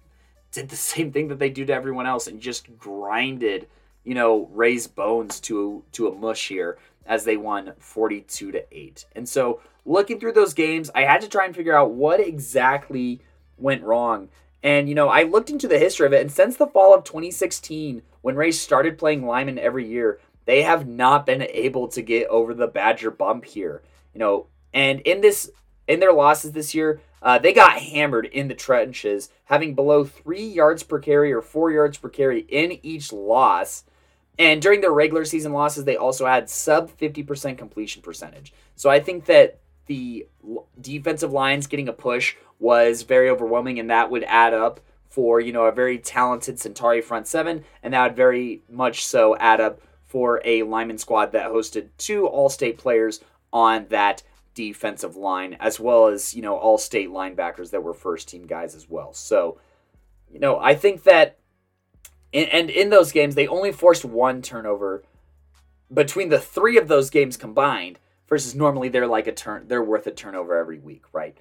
A: did the same thing that they do to everyone else and just grinded, you know, Wray's bones to to a mush here as they won 42 to 8. And so, looking through those games, I had to try and figure out what exactly went wrong. And you know, I looked into the history of it and since the fall of 2016 when Wray started playing Limon every year, they have not been able to get over the Badger bump here. You know, and in this in their losses this year, uh, they got hammered in the trenches, having below three yards per carry or four yards per carry in each loss. And during their regular season losses, they also had sub 50% completion percentage. So I think that the defensive lines getting a push was very overwhelming, and that would add up for you know a very talented Centauri front seven, and that would very much so add up for a Limon squad that hosted two All-State players on that defensive line, as well as, you know, all state linebackers that were first team guys as well. So, you know, I think that, and in those games, they only forced one turnover between the three of those games combined, versus normally they're like a turn, they're worth a turnover every week, right?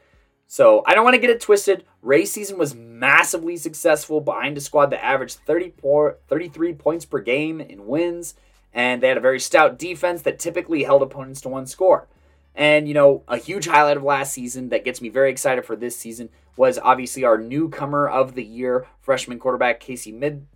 A: So I don't want to get it twisted. Wray's season was massively successful behind a squad that averaged 34, 33 points per game in wins, and they had a very stout defense that typically held opponents to one score. And, you know, a huge highlight of last season that gets me very excited for this season was obviously our newcomer of the year, freshman quarterback Casey Mid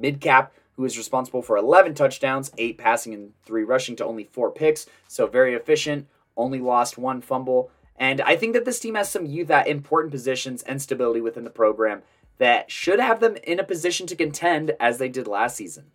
A: Midcap, who is responsible for 11 touchdowns, 8 passing and 3 rushing to only 4 picks. So very efficient, only lost one fumble. And I think that this team has some youth at important positions and stability within the program that should have them in a position to contend as they did last season.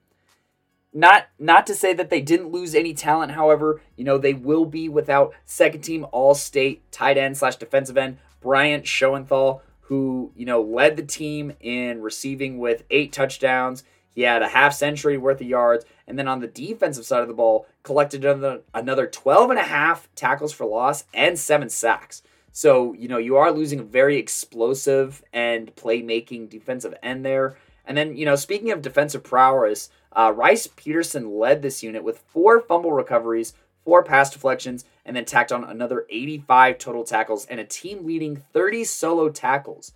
A: Not not to say that they didn't lose any talent, however, you know, they will be without second team all state tight end slash defensive end Bryant Schoenthal, who, you know, led the team in receiving with eight touchdowns. He had a half century worth of yards. And then on the defensive side of the ball, collected another, another 12 and a half tackles for loss and seven sacks. So, you know, you are losing a very explosive and playmaking defensive end there. And then, you know, speaking of defensive prowess, uh, Rice Peterson led this unit with four fumble recoveries, four pass deflections, and then tacked on another 85 total tackles and a team leading 30 solo tackles.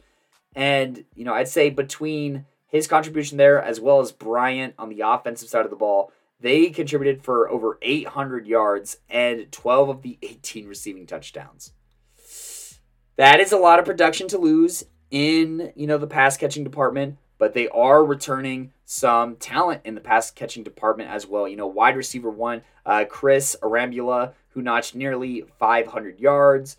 A: And, you know, I'd say between his contribution there as well as Bryant on the offensive side of the ball, they contributed for over 800 yards and 12 of the 18 receiving touchdowns. That is a lot of production to lose in, you know, the pass catching department but they are returning some talent in the pass catching department as well. You know, wide receiver one, uh, Chris Arambula, who notched nearly 500 yards,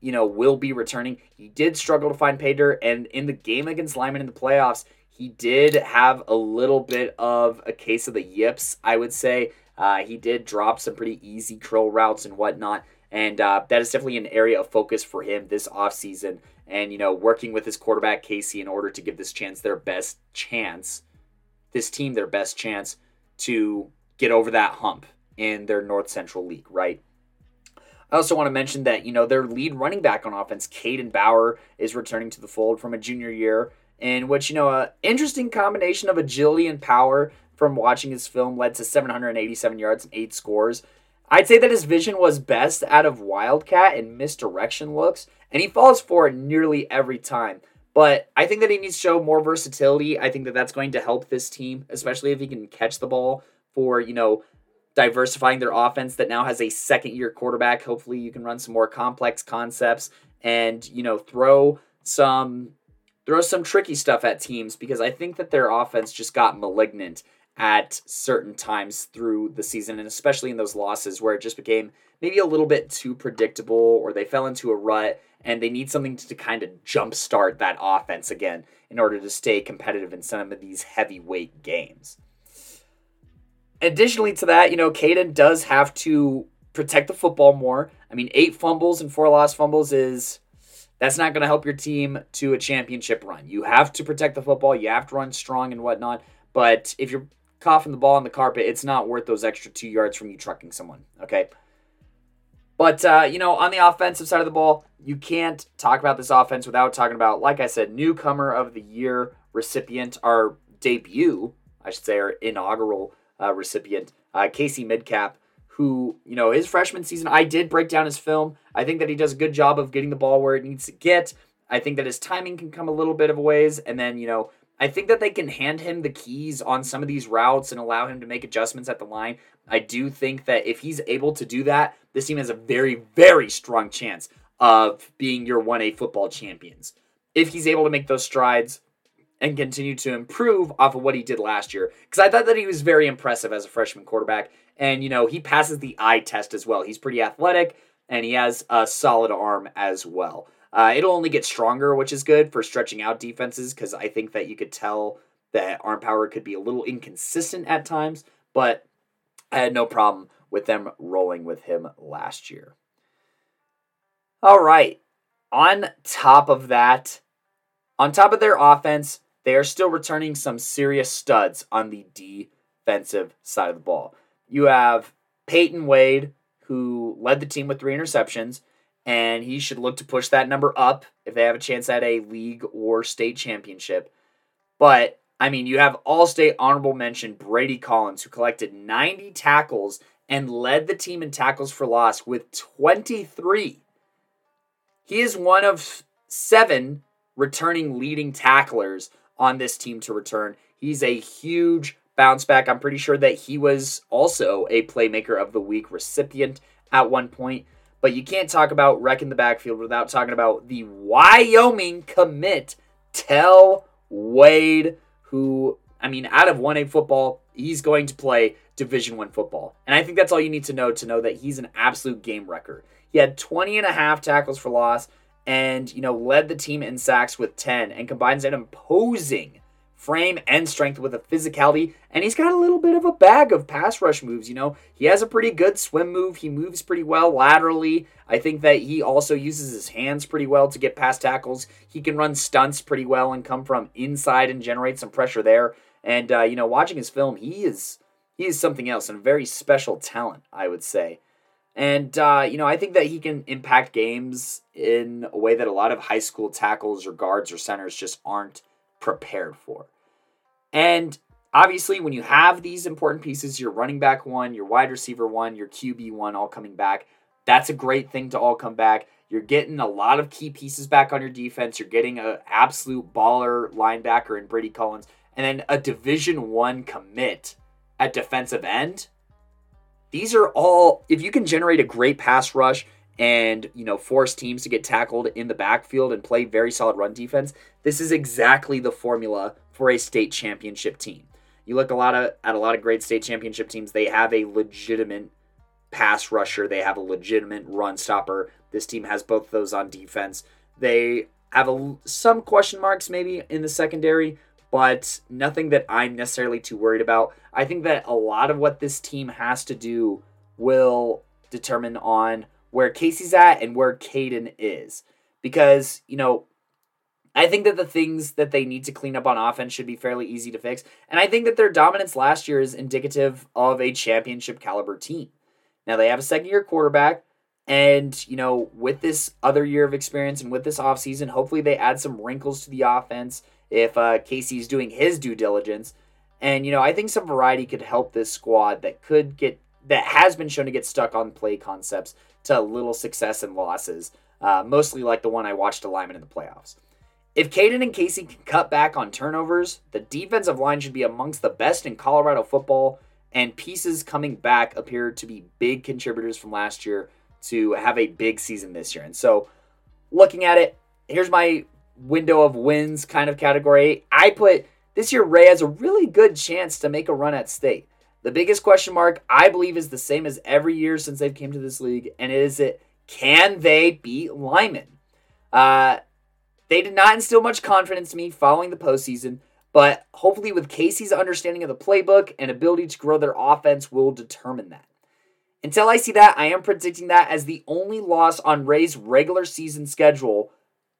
A: you know, will be returning. He did struggle to find dirt, and in the game against Limon in the playoffs, he did have a little bit of a case of the yips, I would say. Uh, he did drop some pretty easy curl routes and whatnot. And uh, that is definitely an area of focus for him this offseason and you know working with his quarterback Casey in order to give this chance their best chance, this team their best chance to get over that hump in their North Central League, right? I also want to mention that, you know, their lead running back on offense, Caden Bauer, is returning to the fold from a junior year. In which, you know, a interesting combination of agility and power from watching his film led to 787 yards and eight scores. I'd say that his vision was best out of Wildcat and misdirection looks, and he falls for it nearly every time. But I think that he needs to show more versatility. I think that that's going to help this team, especially if he can catch the ball for, you know, diversifying their offense that now has a second year quarterback. Hopefully, you can run some more complex concepts and, you know, throw some throw some tricky stuff at teams because I think that their offense just got malignant at certain times through the season and especially in those losses where it just became maybe a little bit too predictable or they fell into a rut and they need something to kind of jumpstart that offense again in order to stay competitive in some of these heavyweight games. Additionally to that, you know, Caden does have to protect the football more. I mean, eight fumbles and four lost fumbles is that's not going to help your team to a championship run. You have to protect the football. You have to run strong and whatnot. But if you're coughing the ball on the carpet, it's not worth those extra two yards from you trucking someone. Okay. But, uh, you know, on the offensive side of the ball, you can't talk about this offense without talking about, like I said, newcomer of the year recipient, our debut, I should say, our inaugural uh, recipient, uh, Casey Midcap, who, you know, his freshman season, I did break down his film. I think that he does a good job of getting the ball where it needs to get. I think that his timing can come a little bit of a ways. And then, you know, I think that they can hand him the keys on some of these routes and allow him to make adjustments at the line. I do think that if he's able to do that, this team has a very, very strong chance of being your 1A football champions. If he's able to make those strides, and continue to improve off of what he did last year. Because I thought that he was very impressive as a freshman quarterback. And, you know, he passes the eye test as well. He's pretty athletic and he has a solid arm as well. Uh, it'll only get stronger, which is good for stretching out defenses because I think that you could tell that arm power could be a little inconsistent at times, but I had no problem with them rolling with him last year. All right. On top of that, on top of their offense, they are still returning some serious studs on the defensive side of the ball. You have Peyton Wade, who led the team with three interceptions, and he should look to push that number up if they have a chance at a league or state championship. But I mean, you have all state honorable mention Brady Collins, who collected 90 tackles and led the team in tackles for loss with 23. He is one of seven returning leading tacklers on this team to return. He's a huge bounce back. I'm pretty sure that he was also a Playmaker of the Week recipient at one point. But you can't talk about wrecking the backfield without talking about the Wyoming commit, Tell Wade, who, I mean, out of 1A football, he's going to play Division 1 football. And I think that's all you need to know to know that he's an absolute game wrecker. He had 20 and a half tackles for loss, and you know led the team in sacks with 10 and combines an imposing frame and strength with a physicality and he's got a little bit of a bag of pass rush moves you know? He has a pretty good swim move. He moves pretty well laterally. I think that he also uses his hands pretty well to get past tackles. He can run stunts pretty well and come from inside and generate some pressure there. And uh, you know watching his film he is he is something else and a very special talent i would say. And, uh, you know, I think that he can impact games in a way that a lot of high school tackles or guards or centers just aren't prepared for. And obviously, when you have these important pieces, your running back one, your wide receiver one, your QB one all coming back, that's a great thing to all come back. You're getting a lot of key pieces back on your defense. You're getting an absolute baller linebacker in Brady Collins, and then a Division One commit at defensive end these are all if you can generate a great pass rush and you know force teams to get tackled in the backfield and play very solid run defense, this is exactly the formula for a state championship team. You look a lot of at a lot of great state championship teams, they have a legitimate pass rusher, they have a legitimate run stopper. This team has both those on defense. They have a, some question marks maybe in the secondary, but nothing that I'm necessarily too worried about. I think that a lot of what this team has to do will determine on where Casey's at and where Caden is. Because, you know, I think that the things that they need to clean up on offense should be fairly easy to fix. And I think that their dominance last year is indicative of a championship caliber team. Now they have a second year quarterback. And, you know, with this other year of experience and with this offseason, hopefully they add some wrinkles to the offense if uh, Casey's doing his due diligence. And you know, I think some variety could help this squad that could get that has been shown to get stuck on play concepts to little success and losses, uh, mostly like the one I watched alignment in the playoffs. If Caden and Casey can cut back on turnovers, the defensive line should be amongst the best in Colorado football, and pieces coming back appear to be big contributors from last year to have a big season this year. And so, looking at it, here's my window of wins kind of category. I put this year Wray has a really good chance to make a run at state. The biggest question mark, I believe, is the same as every year since they've came to this league, and it is it can they beat Limon? Uh, they did not instill much confidence in me following the postseason, but hopefully, with Casey's understanding of the playbook and ability to grow their offense, will determine that. Until I see that, I am predicting that as the only loss on Wray's regular season schedule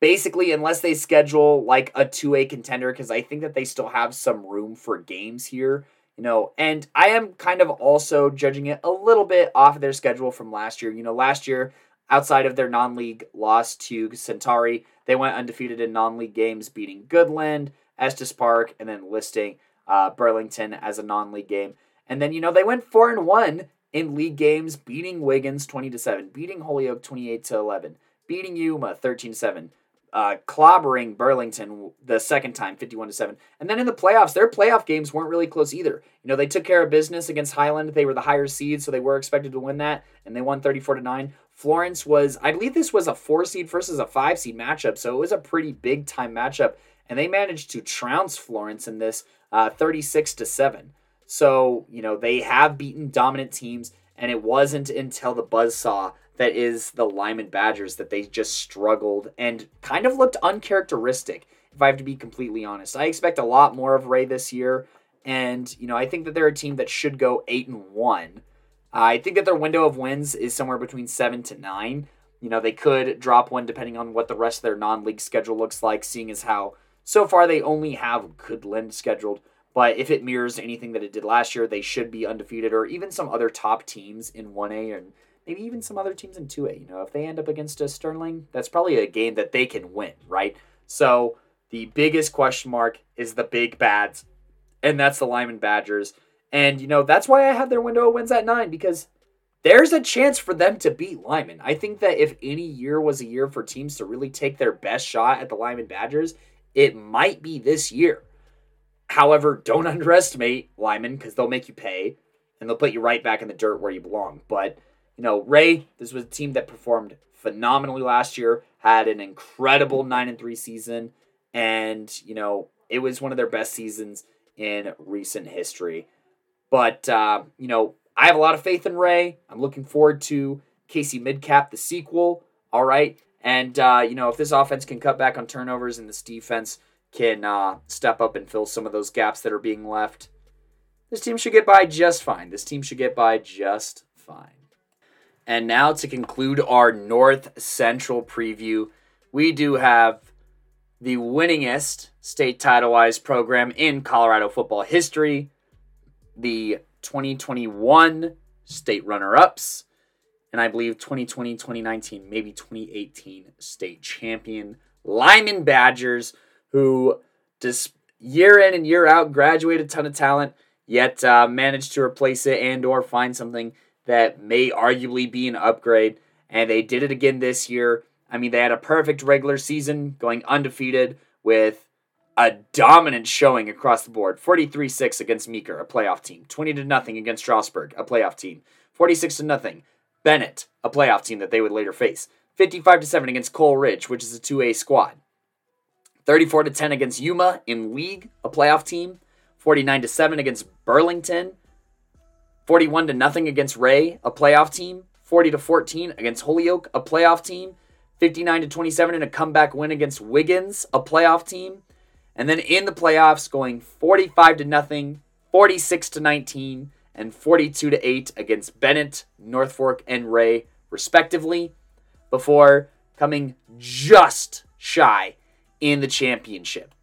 A: basically unless they schedule like a 2A contender because I think that they still have some room for games here, you know. And I am kind of also judging it a little bit off of their schedule from last year. You know, last year outside of their non-league loss to Centauri, they went undefeated in non-league games beating Goodland, Estes Park, and then listing uh, Burlington as a non-league game. And then you know they went 4 and 1 in league games beating Wiggins 20 to 7, beating Holyoke 28 to 11, beating Yuma 13 7 uh, clobbering Burlington the second time, 51 to 7. And then in the playoffs, their playoff games weren't really close either. You know, they took care of business against Highland. They were the higher seed, so they were expected to win that, and they won 34 to 9. Florence was, I believe this was a four seed versus a five seed matchup, so it was a pretty big time matchup, and they managed to trounce Florence in this uh, 36 to 7. So, you know, they have beaten dominant teams, and it wasn't until the buzz saw that is the Limon Badgers that they just struggled and kind of looked uncharacteristic, if I have to be completely honest. I expect a lot more of Wray this year, and you know, I think that they're a team that should go eight and one. I think that their window of wins is somewhere between seven to nine. You know, they could drop one depending on what the rest of their non-league schedule looks like, seeing as how so far they only have Goodland scheduled. But if it mirrors anything that it did last year, they should be undefeated, or even some other top teams in 1A and maybe even some other teams in 2A. You know, if they end up against a Sterling, that's probably a game that they can win, right? So the biggest question mark is the big bads, and that's the Limon Badgers. And, you know, that's why I have their window of wins at nine because there's a chance for them to beat Limon. I think that if any year was a year for teams to really take their best shot at the Limon Badgers, it might be this year. However, don't underestimate Limon because they'll make you pay and they'll put you right back in the dirt where you belong. But you know, Wray, this was a team that performed phenomenally last year, had an incredible 9 and 3 season, and, you know, it was one of their best seasons in recent history. But, uh, you know, I have a lot of faith in Wray. I'm looking forward to Casey Midcap, the sequel. All right. And, uh, you know, if this offense can cut back on turnovers and this defense can uh, step up and fill some of those gaps that are being left, this team should get by just fine. This team should get by just fine. And now to conclude our North Central preview, we do have the winningest state title wise program in Colorado football history, the 2021 state runner ups, and I believe 2020, 2019, maybe 2018 state champion Limon Badgers, who just year in and year out graduate a ton of talent, yet uh, managed to replace it and or find something that may arguably be an upgrade. And they did it again this year. I mean, they had a perfect regular season, going undefeated with a dominant showing across the board 43 6 against Meeker, a playoff team, 20 to nothing against Strasburg, a playoff team, 46 to nothing. Bennett, a playoff team that they would later face, 55 to 7 against Coal Ridge, which is a 2A squad, 34 to 10 against Yuma in league, a playoff team, 49 to 7 against Burlington, 41 to nothing against Wray, a playoff team. 40 to 14 against Holyoke, a playoff team. 59 to 27 in a comeback win against Wiggins, a playoff team. And then in the playoffs going 45 to nothing, 46 to 19, and 42 to 8 against Bennett, North Fork, and Wray, respectively, before coming just shy in the championship.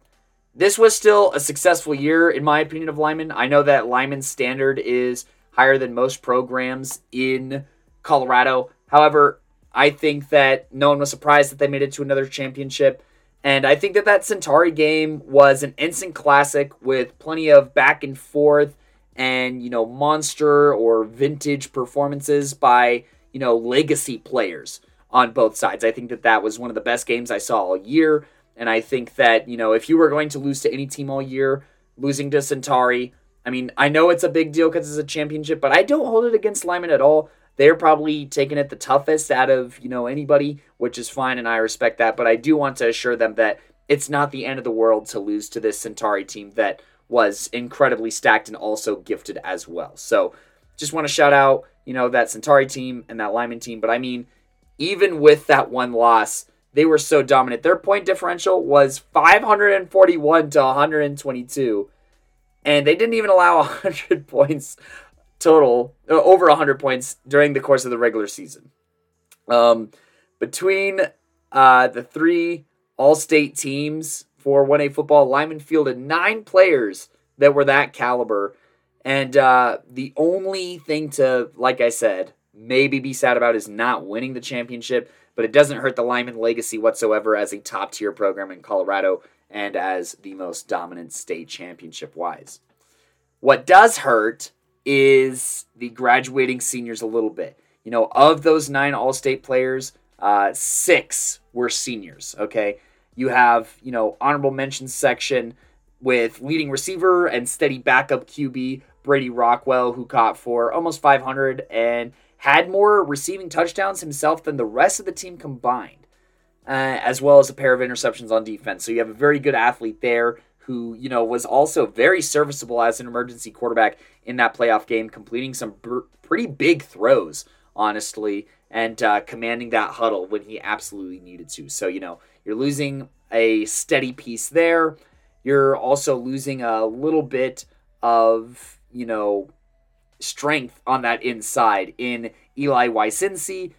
A: This was still a successful year, in my opinion, of Limon. I know that Limon's standard is higher than most programs in Colorado. However, I think that no one was surprised that they made it to another championship. And I think that that Centauri game was an instant classic with plenty of back and forth and, you know, monster or vintage performances by, you know, legacy players on both sides. I think that that was one of the best games I saw all year. And I think that, you know, if you were going to lose to any team all year, losing to Centauri, I mean, I know it's a big deal because it's a championship, but I don't hold it against Limon at all. They're probably taking it the toughest out of, you know, anybody, which is fine, and I respect that. But I do want to assure them that it's not the end of the world to lose to this Centauri team that was incredibly stacked and also gifted as well. So just want to shout out, you know, that Centauri team and that Limon team. But I mean, even with that one loss, they were so dominant. Their point differential was 541 to 122, and they didn't even allow 100 points total, uh, over 100 points during the course of the regular season. Um, between uh, the three All State teams for 1A football, Limon fielded nine players that were that caliber. And uh, the only thing to, like I said, maybe be sad about is not winning the championship, but it doesn't hurt the Limon legacy whatsoever as a top tier program in Colorado and as the most dominant state championship wise. What does hurt is the graduating seniors a little bit. You know, of those nine All State players, uh, six were seniors. Okay, you have you know honorable mention section with leading receiver and steady backup QB Brady Rockwell, who caught for almost 500 and had more receiving touchdowns himself than the rest of the team combined, uh, as well as a pair of interceptions on defense. So you have a very good athlete there who, you know, was also very serviceable as an emergency quarterback in that playoff game, completing some br- pretty big throws, honestly, and uh, commanding that huddle when he absolutely needed to. So, you know, you're losing a steady piece there. You're also losing a little bit of, you know, strength on that inside in Eli Wysinski.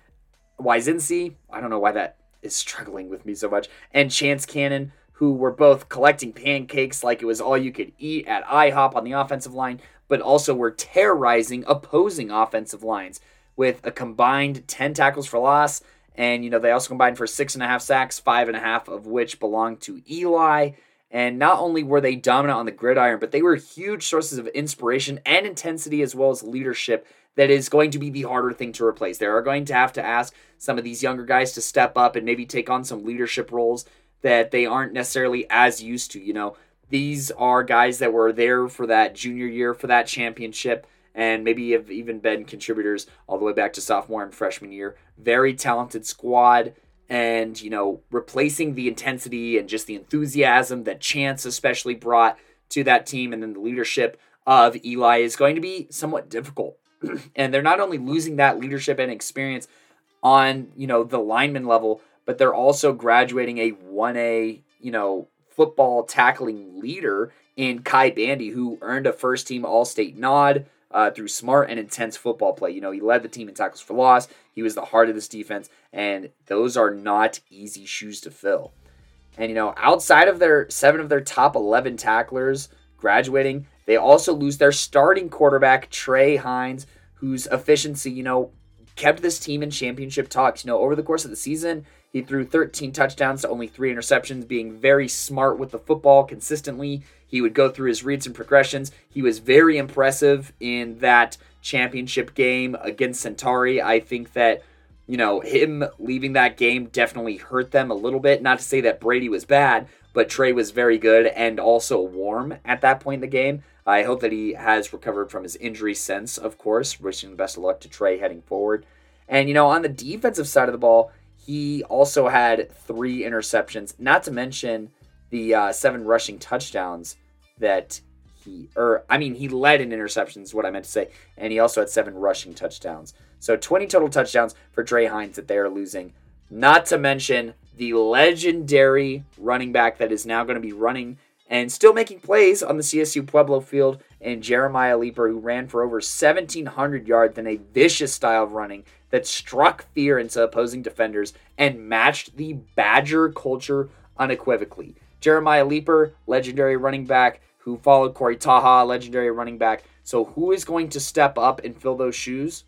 A: Wysinski, I don't know why that is struggling with me so much, and Chance Cannon, who were both collecting pancakes like it was all you could eat at IHOP on the offensive line, but also were terrorizing opposing offensive lines with a combined 10 tackles for loss. And, you know, they also combined for six and a half sacks, five and a half of which belonged to Eli. And not only were they dominant on the gridiron, but they were huge sources of inspiration and intensity as well as leadership that is going to be the harder thing to replace. They are going to have to ask some of these younger guys to step up and maybe take on some leadership roles that they aren't necessarily as used to. You know, these are guys that were there for that junior year, for that championship, and maybe have even been contributors all the way back to sophomore and freshman year. Very talented squad and you know replacing the intensity and just the enthusiasm that Chance especially brought to that team and then the leadership of Eli is going to be somewhat difficult. and they're not only losing that leadership and experience on, you know, the lineman level, but they're also graduating a 1A, you know, football tackling leader in Kai Bandy who earned a first team all-state nod uh, through smart and intense football play. You know, he led the team in tackles for loss. He was the heart of this defense, and those are not easy shoes to fill. And you know, outside of their seven of their top 11 tacklers graduating, they also lose their starting quarterback Trey Hines, whose efficiency, you know, kept this team in championship talks. You know, over the course of the season, he threw 13 touchdowns to only three interceptions, being very smart with the football consistently. He would go through his reads and progressions. He was very impressive in that championship game against Centauri. I think that, you know, him leaving that game definitely hurt them a little bit. Not to say that Brady was bad, but Trey was very good and also warm at that point in the game. I hope that he has recovered from his injury since, of course. Wishing the best of luck to Trey heading forward. And, you know, on the defensive side of the ball, he also had three interceptions, not to mention the uh, seven rushing touchdowns that he, or I mean, he led in interceptions, is what I meant to say, and he also had seven rushing touchdowns. So 20 total touchdowns for Trey Hines that they are losing. Not to mention the legendary running back that is now going to be running and still making plays on the CSU Pueblo field, and Jeremiah Leeper, who ran for over 1,700 yards in a vicious style of running that struck fear into opposing defenders and matched the Badger culture unequivocally. Jeremiah Leeper, legendary running back, who followed Corey Taha, legendary running back. So, who is going to step up and fill those shoes?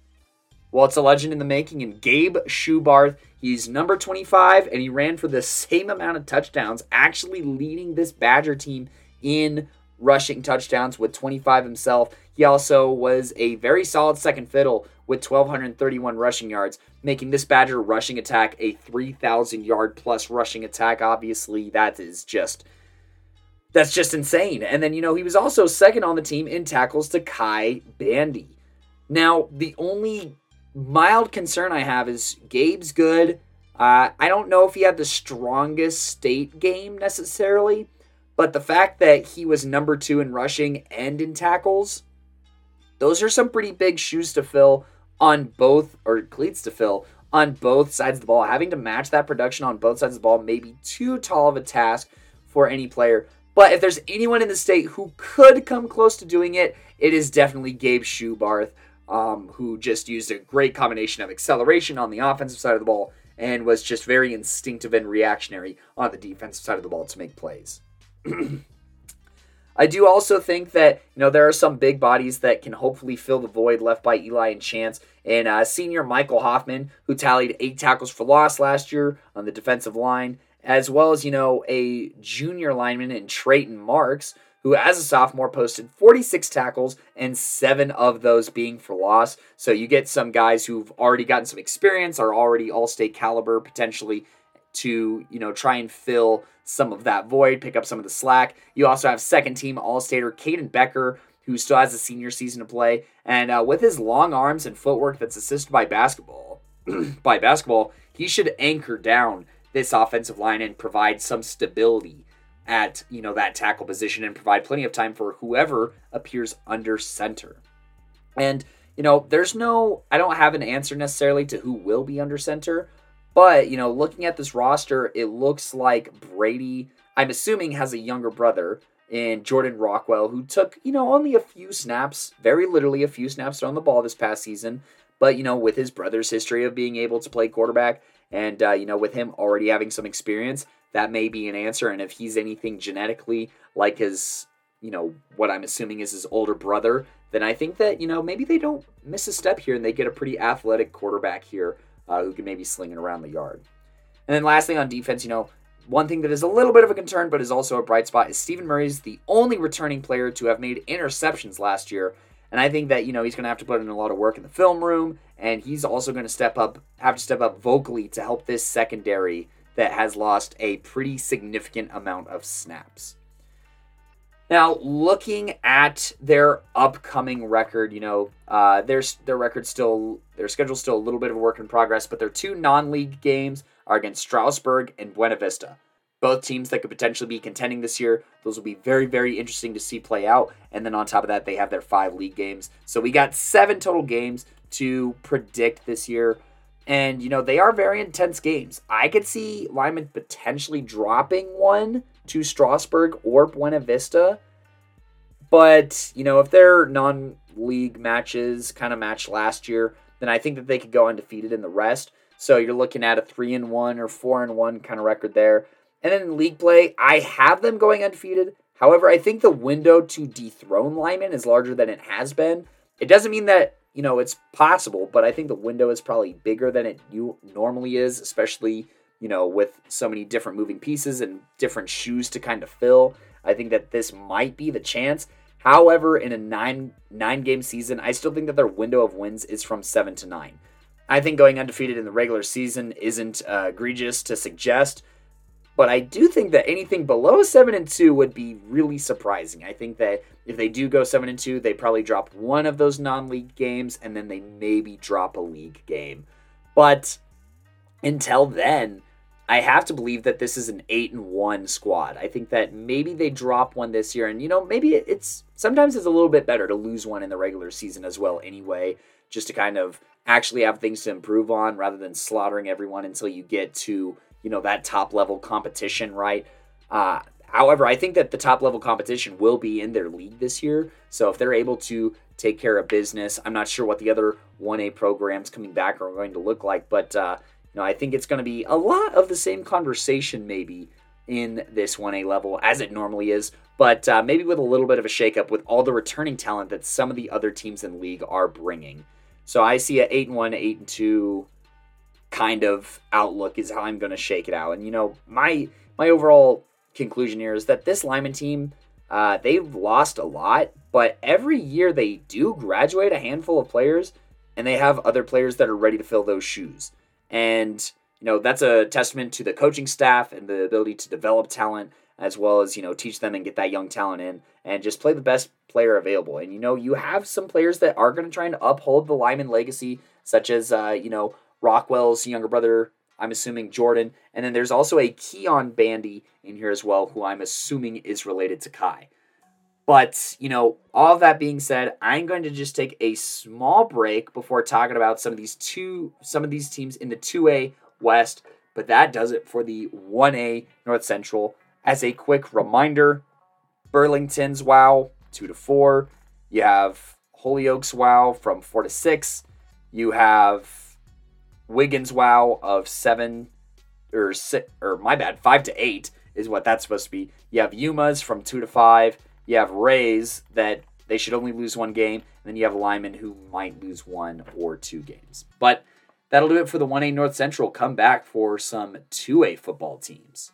A: Well, it's a legend in the making, and Gabe Schubarth, he's number 25, and he ran for the same amount of touchdowns, actually leading this Badger team in rushing touchdowns with 25 himself. He also was a very solid second fiddle with 1,231 rushing yards, making this Badger rushing attack a 3,000 yard plus rushing attack. Obviously, that is just. That's just insane. And then, you know, he was also second on the team in tackles to Kai Bandy. Now, the only mild concern I have is Gabe's good. Uh, I don't know if he had the strongest state game necessarily, but the fact that he was number two in rushing and in tackles, those are some pretty big shoes to fill on both, or cleats to fill on both sides of the ball. Having to match that production on both sides of the ball may be too tall of a task for any player. But if there's anyone in the state who could come close to doing it, it is definitely Gabe Schubarth um, who just used a great combination of acceleration on the offensive side of the ball and was just very instinctive and reactionary on the defensive side of the ball to make plays. I do also think that you know there are some big bodies that can hopefully fill the void left by Eli and Chance. And uh, senior Michael Hoffman, who tallied eight tackles for loss last year on the defensive line, as well as you know a junior lineman in Trayton Marks, who, as a sophomore, posted 46 tackles and seven of those being for loss. So you get some guys who've already gotten some experience, are already all state caliber potentially to, you know, try and fill some of that void, pick up some of the slack. You also have second team all stater Caden Becker, who still has a senior season to play. And uh, with his long arms and footwork that's assisted by basketball, by basketball, he should anchor down this offensive line and provide some stability at you know that tackle position and provide plenty of time for whoever appears under center. And you know, there's no I don't have an answer necessarily to who will be under center, but you know, looking at this roster, it looks like Brady, I'm assuming has a younger brother in Jordan Rockwell who took, you know, only a few snaps, very literally a few snaps on the ball this past season, but you know, with his brother's history of being able to play quarterback and uh, you know, with him already having some experience, that may be an answer. And if he's anything genetically like his, you know, what I'm assuming is his older brother, then I think that, you know, maybe they don't miss a step here and they get a pretty athletic quarterback here uh, who can maybe sling it around the yard. And then last thing on defense, you know, one thing that is a little bit of a concern but is also a bright spot is Stephen Murray's the only returning player to have made interceptions last year. And I think that, you know, he's going to have to put in a lot of work in the film room and he's also going to step up, have to step up vocally to help this secondary that has lost a pretty significant amount of snaps. Now, looking at their upcoming record, you know, uh, their their record still their schedule's still a little bit of a work in progress, but their two non-league games are against Strasburg and Buena Vista. Both teams that could potentially be contending this year. Those will be very, very interesting to see play out. And then on top of that, they have their five league games. So we got seven total games to predict this year. And, you know, they are very intense games. I could see Limon potentially dropping one to Strasburg or Buena Vista. But, you know, if their non league matches kind of match last year, then I think that they could go undefeated in the rest. So you're looking at a 3 and 1 or 4 and 1 kind of record there. And then in league play, I have them going undefeated. However, I think the window to dethrone Limon is larger than it has been. It doesn't mean that you know, it's possible, but I think the window is probably bigger than it you normally is, especially, you know, with so many different moving pieces and different shoes to kind of fill. I think that this might be the chance. However, in a nine nine game season, I still think that their window of wins is from seven to nine. I think going undefeated in the regular season isn't uh, egregious to suggest, but I do think that anything below seven and two would be really surprising. I think that if they do go seven and two, they probably drop one of those non-league games, and then they maybe drop a league game. But until then, I have to believe that this is an eight and one squad. I think that maybe they drop one this year, and you know maybe it's sometimes it's a little bit better to lose one in the regular season as well. Anyway, just to kind of actually have things to improve on rather than slaughtering everyone until you get to you know that top level competition, right? Uh, however, I think that the top level competition will be in their league this year. So if they're able to take care of business, I'm not sure what the other 1A programs coming back are going to look like, but uh, know I think it's going to be a lot of the same conversation maybe in this 1A level as it normally is, but uh, maybe with a little bit of a shakeup with all the returning talent that some of the other teams in league are bringing. So I see a eight and one, eight and two kind of outlook is how I'm going to shake it out. And you know, my my overall conclusion here is that this Limon team, uh, they've lost a lot, but every year they do graduate a handful of players, and they have other players that are ready to fill those shoes. And you know, that's a testament to the coaching staff and the ability to develop talent as well as you know teach them and get that young talent in and just play the best player available. And you know you have some players that are going to try and uphold the limon legacy such as uh, you know rockwell's younger brother i'm assuming jordan. And then there's also a keon bandy in here as well who i'm assuming is related to kai but you know all that being said i'm going to just take a small break before talking about some of these two some of these teams in the 2a west but that does it for the 1a north central as a quick reminder, Burlington's WoW two to four. You have Holyoke's WoW from four to six. You have Wiggins WoW of seven or six, or my bad, five to eight is what that's supposed to be. You have Yuma's from two to five. You have Wray's that they should only lose one game. And then you have Limon who might lose one or two games. But that'll do it for the 1A North Central. Come back for some 2A football teams.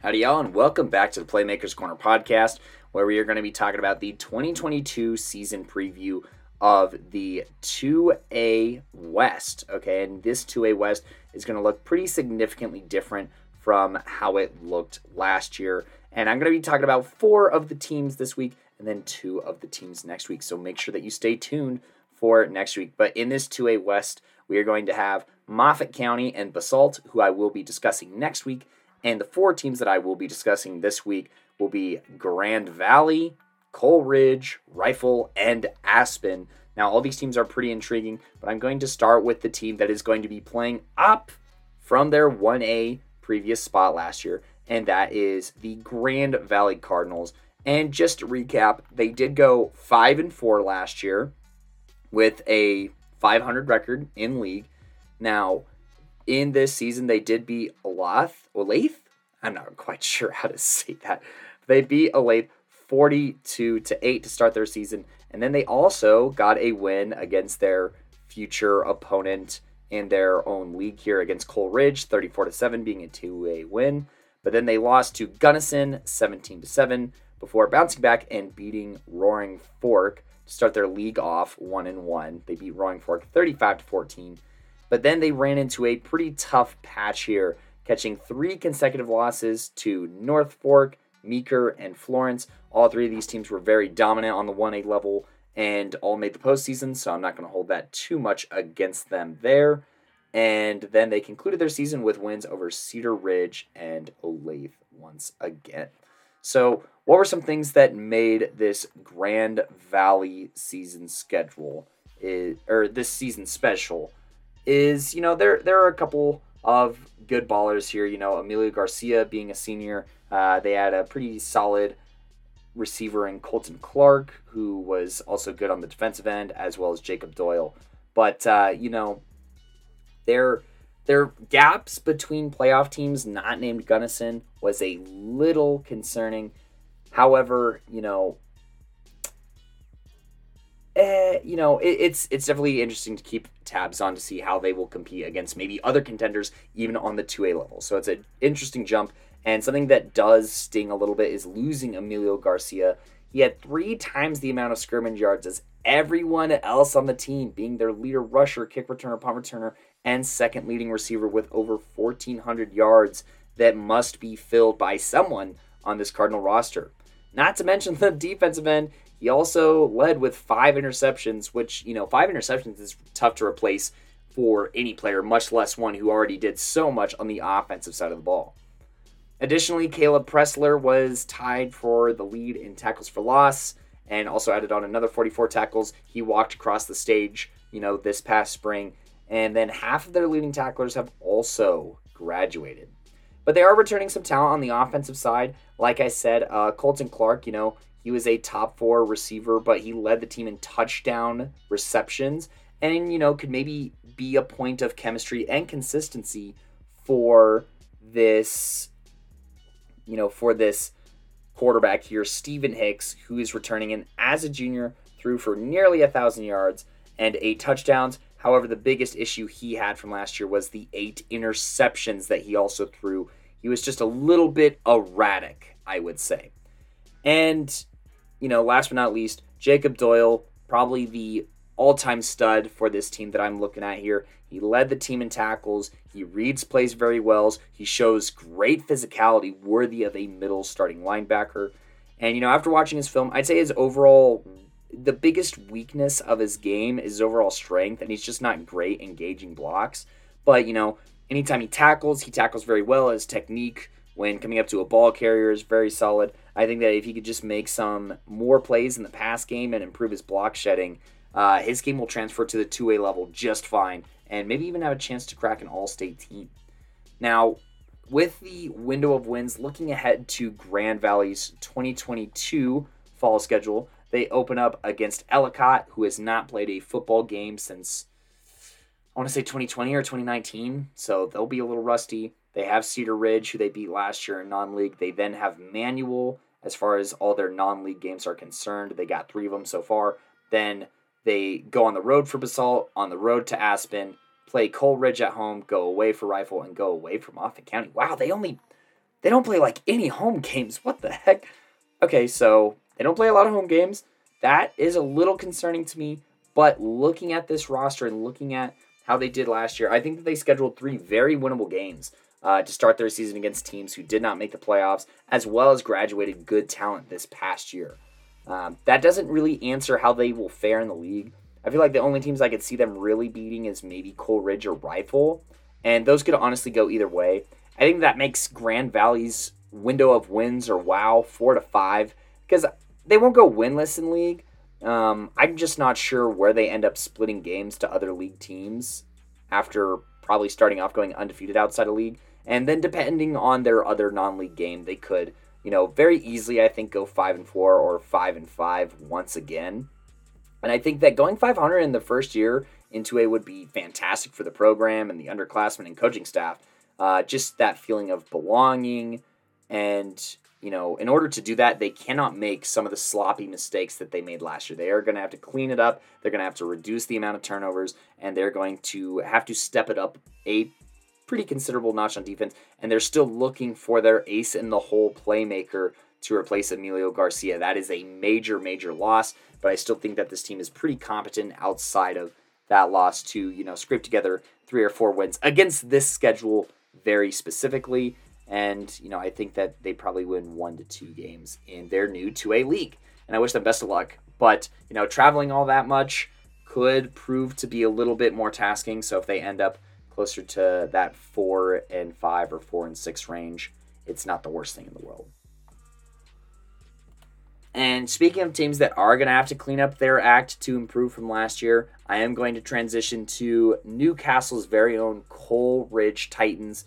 A: Howdy, y'all, and welcome back to the Playmakers Corner podcast, where we are going to be talking about the 2022 season preview of the 2A West. Okay, and this 2A West is going to look pretty significantly different from how it looked last year. And I'm going to be talking about four of the teams this week and then two of the teams next week. So make sure that you stay tuned for next week. But in this 2A West, we are going to have Moffat County and Basalt, who I will be discussing next week and the four teams that I will be discussing this week will be Grand Valley, Coal Ridge, Rifle, and Aspen. Now, all these teams are pretty intriguing, but I'm going to start with the team that is going to be playing up from their 1A previous spot last year, and that is the Grand Valley Cardinals. And just to recap, they did go 5 and 4 last year with a 500 record in league. Now, in this season, they did beat Olathe. Olathe? I'm not quite sure how to say that. They beat Olathe 42 to 8 to start their season. And then they also got a win against their future opponent in their own league here against Coal Ridge, 34 to 7, being a two-way win. But then they lost to Gunnison 17 to 7 before bouncing back and beating Roaring Fork to start their league off 1 and 1. They beat Roaring Fork 35 to 14 but then they ran into a pretty tough patch here, catching three consecutive losses to North Fork, Meeker, and Florence. All three of these teams were very dominant on the 1A level and all made the postseason, so I'm not going to hold that too much against them there. And then they concluded their season with wins over Cedar Ridge and Olathe once again. So, what were some things that made this Grand Valley season schedule, is, or this season special? is you know there there are a couple of good ballers here. You know, Emilio Garcia being a senior, uh, they had a pretty solid receiver in Colton Clark, who was also good on the defensive end, as well as Jacob Doyle. But uh, you know, there their gaps between playoff teams not named Gunnison was a little concerning. However, you know, eh, you know, it, it's it's definitely interesting to keep tabs on to see how they will compete against maybe other contenders, even on the 2A level. So it's an interesting jump. And something that does sting a little bit is losing Emilio Garcia. He had three times the amount of scrimmage yards as everyone else on the team, being their leader rusher, kick returner, punt returner, and second leading receiver with over 1,400 yards that must be filled by someone on this Cardinal roster. Not to mention the defensive end. He also led with five interceptions, which, you know, five interceptions is tough to replace for any player, much less one who already did so much on the offensive side of the ball. Additionally, Caleb Pressler was tied for the lead in tackles for loss and also added on another 44 tackles. He walked across the stage, you know, this past spring. And then half of their leading tacklers have also graduated. But they are returning some talent on the offensive side. Like I said, uh, Colton Clark, you know, he was a top four receiver, but he led the team in touchdown receptions and, you know, could maybe be a point of chemistry and consistency for this, you know, for this quarterback here, Stephen Hicks, who is returning in as a junior, threw for nearly a thousand yards and eight touchdowns. However, the biggest issue he had from last year was the eight interceptions that he also threw. He was just a little bit erratic, I would say. And, you know, last but not least, Jacob Doyle, probably the all time stud for this team that I'm looking at here. He led the team in tackles. He reads plays very well. He shows great physicality, worthy of a middle starting linebacker. And, you know, after watching his film, I'd say his overall the biggest weakness of his game is his overall strength, and he's just not great engaging blocks. But, you know, anytime he tackles, he tackles very well. His technique when coming up to a ball carrier is very solid. I think that if he could just make some more plays in the pass game and improve his block shedding, uh, his game will transfer to the two way level just fine and maybe even have a chance to crack an all state team. Now, with the window of wins, looking ahead to Grand Valley's 2022 fall schedule, they open up against Ellicott, who has not played a football game since I want to say 2020 or 2019, so they'll be a little rusty. They have Cedar Ridge, who they beat last year in non league. They then have Manual, as far as all their non league games are concerned. They got three of them so far. Then they go on the road for Basalt, on the road to Aspen, play Coal Ridge at home, go away for Rifle, and go away for Moffat County. Wow, they only they don't play like any home games. What the heck? Okay, so they don't play a lot of home games. That is a little concerning to me. But looking at this roster and looking at how they did last year, I think that they scheduled three very winnable games uh, to start their season against teams who did not make the playoffs, as well as graduated good talent this past year. Um, that doesn't really answer how they will fare in the league. I feel like the only teams I could see them really beating is maybe Coal Ridge or Rifle, and those could honestly go either way. I think that makes Grand Valley's window of wins or wow four to five because they won't go winless in league. Um, I'm just not sure where they end up splitting games to other league teams after probably starting off going undefeated outside of league. And then depending on their other non-league game, they could, you know, very easily I think go 5 and 4 or 5 and 5 once again. And I think that going 500 in the first year into a would be fantastic for the program and the underclassmen and coaching staff. Uh, just that feeling of belonging and you know, in order to do that, they cannot make some of the sloppy mistakes that they made last year. They are going to have to clean it up. They're going to have to reduce the amount of turnovers, and they're going to have to step it up a pretty considerable notch on defense. And they're still looking for their ace in the hole playmaker to replace Emilio Garcia. That is a major, major loss, but I still think that this team is pretty competent outside of that loss to, you know, scrape together three or four wins against this schedule very specifically. And, you know, I think that they probably win one to two games in their new 2A league. And I wish them best of luck. But, you know, traveling all that much could prove to be a little bit more tasking. So if they end up closer to that four and five or four and six range, it's not the worst thing in the world. And speaking of teams that are going to have to clean up their act to improve from last year, I am going to transition to New Castle's very own Coal Ridge Titans.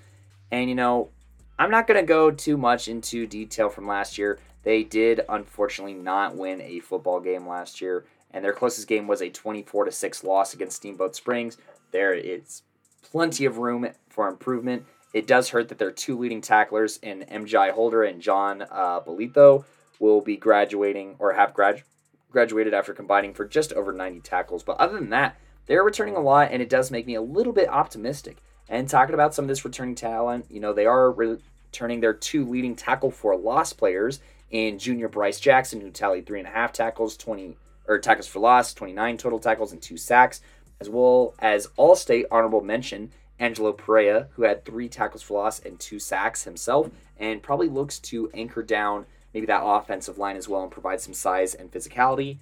A: And, you know, I'm not going to go too much into detail from last year. They did unfortunately not win a football game last year, and their closest game was a 24 to 6 loss against Steamboat Springs. There it's plenty of room for improvement. It does hurt that their two leading tacklers in MJ Holder and John uh, Bolito will be graduating or have grad- graduated after combining for just over 90 tackles. But other than that, they're returning a lot, and it does make me a little bit optimistic. And talking about some of this returning talent, you know, they are returning their two leading tackle for loss players in junior Bryce Jackson, who tallied three and a half tackles, 20 or tackles for loss, 29 total tackles, and two sacks, as well as all state honorable mention Angelo Perea, who had three tackles for loss and two sacks himself, and probably looks to anchor down maybe that offensive line as well and provide some size and physicality.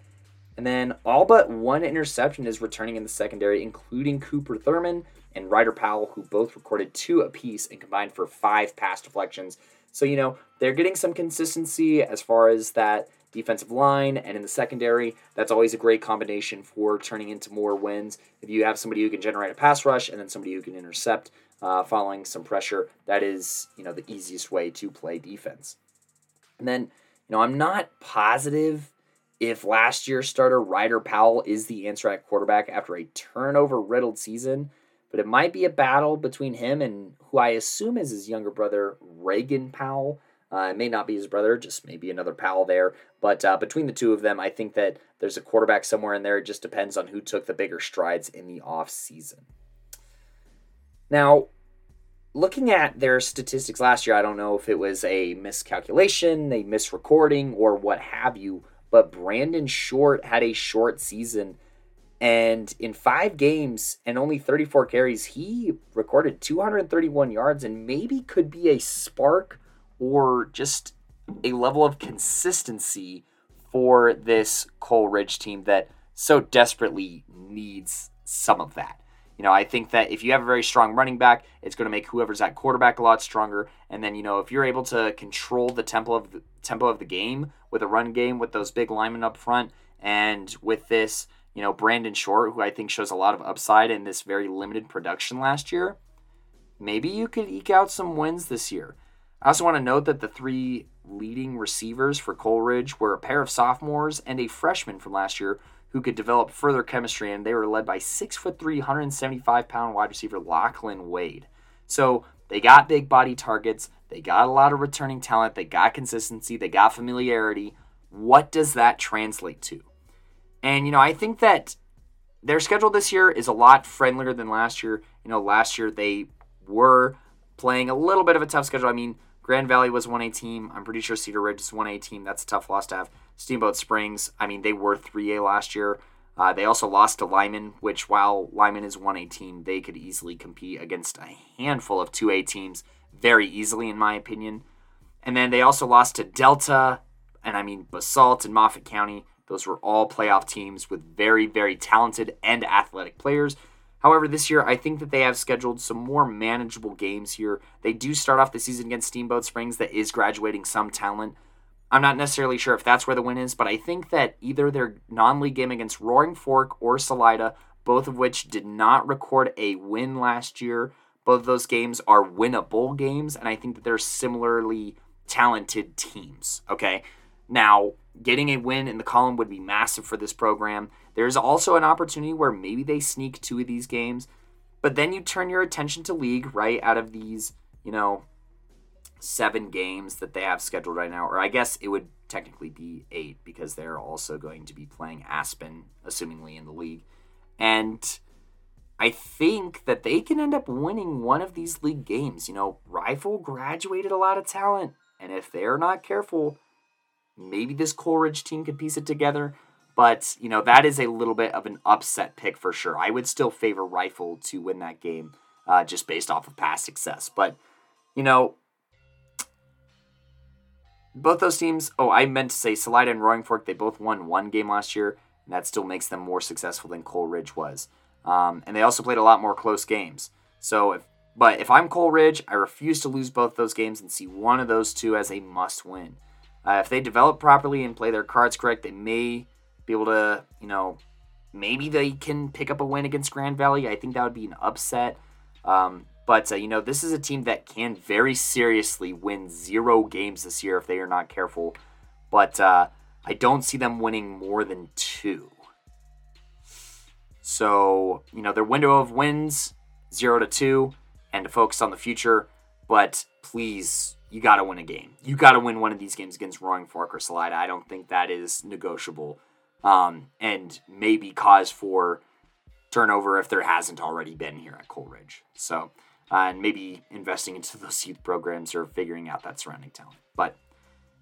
A: And then all but one interception is returning in the secondary, including Cooper Thurman and Ryder Powell, who both recorded two apiece and combined for five pass deflections. So, you know, they're getting some consistency as far as that defensive line and in the secondary. That's always a great combination for turning into more wins. If you have somebody who can generate a pass rush and then somebody who can intercept uh, following some pressure, that is, you know, the easiest way to play defense. And then, you know, I'm not positive if last year's starter Ryder Powell is the answer at quarterback after a turnover riddled season. but it might be a battle between him and who I assume is his younger brother, Reagan Powell. Uh, it may not be his brother, just maybe another pal there. But uh, between the two of them, I think that there's a quarterback somewhere in there. It just depends on who took the bigger strides in the off season. Now, looking at their statistics last year, I don't know if it was a miscalculation, a misrecording, or what have you, but Brandon Short had a short season. And in five games and only 34 carries, he recorded 231 yards and maybe could be a spark or just a level of consistency for this Coal Ridge team that so desperately needs some of that. You know, I think that if you have a very strong running back, it's going to make whoever's at quarterback a lot stronger. And then, you know, if you're able to control the tempo of the tempo of the game with a run game with those big linemen up front, and with this, you know, Brandon Short, who I think shows a lot of upside in this very limited production last year, maybe you could eke out some wins this year. I also want to note that the three leading receivers for Coal Ridge were a pair of sophomores and a freshman from last year who could develop further chemistry, and they were led by six foot three, 175 pound wide receiver Lachlan Wade. So they got big body targets, they got a lot of returning talent, they got consistency, they got familiarity. What does that translate to? And you know, I think that their schedule this year is a lot friendlier than last year. You know, last year they were playing a little bit of a tough schedule. I mean, Grand Valley was 1A team. I'm pretty sure Cedar Ridge is 1A team. That's a tough loss to have. Steamboat Springs, I mean, they were 3A last year. Uh, they also lost to Limon, which while Limon is 1A team, they could easily compete against a handful of 2A teams very easily, in my opinion. And then they also lost to Delta, and I mean, Basalt and Moffat County. Those were all playoff teams with very, very talented and athletic players. However, this year, I think that they have scheduled some more manageable games here. They do start off the season against Steamboat Springs, that is graduating some talent. I'm not necessarily sure if that's where the win is, but I think that either their non league game against Roaring Fork or Salida, both of which did not record a win last year, both of those games are winnable games, and I think that they're similarly talented teams. Okay. Now, getting a win in the column would be massive for this program. There's also an opportunity where maybe they sneak two of these games, but then you turn your attention to league, right? Out of these, you know, seven games that they have scheduled right now, or I guess it would technically be eight because they're also going to be playing Aspen, assumingly in the league. And I think that they can end up winning one of these league games. You know, Rifle graduated a lot of talent, and if they're not careful, maybe this Coal Ridge team could piece it together. But, you know, that is a little bit of an upset pick for sure. I would still favor Rifle to win that game uh, just based off of past success. But, you know, both those teams, oh, I meant to say Salida and Roaring Fork, they both won one game last year, and that still makes them more successful than Coal Ridge was. Um, and they also played a lot more close games. So, if, but if I'm Coal Ridge, I refuse to lose both those games and see one of those two as a must win. Uh, if they develop properly and play their cards correct, they may be able to, you know, maybe they can pick up a win against Grand Valley. I think that would be an upset. Um, but, uh, you know, this is a team that can very seriously win zero games this year if they are not careful. But uh, I don't see them winning more than two. So, you know, their window of wins, zero to two, and to focus on the future. But please, you got to win a game. You got to win one of these games against Roaring Fork or Salida. I don't think that is negotiable. Um, and maybe cause for turnover if there hasn't already been here at Coal Ridge. So, uh, and maybe investing into those youth programs or figuring out that surrounding talent. But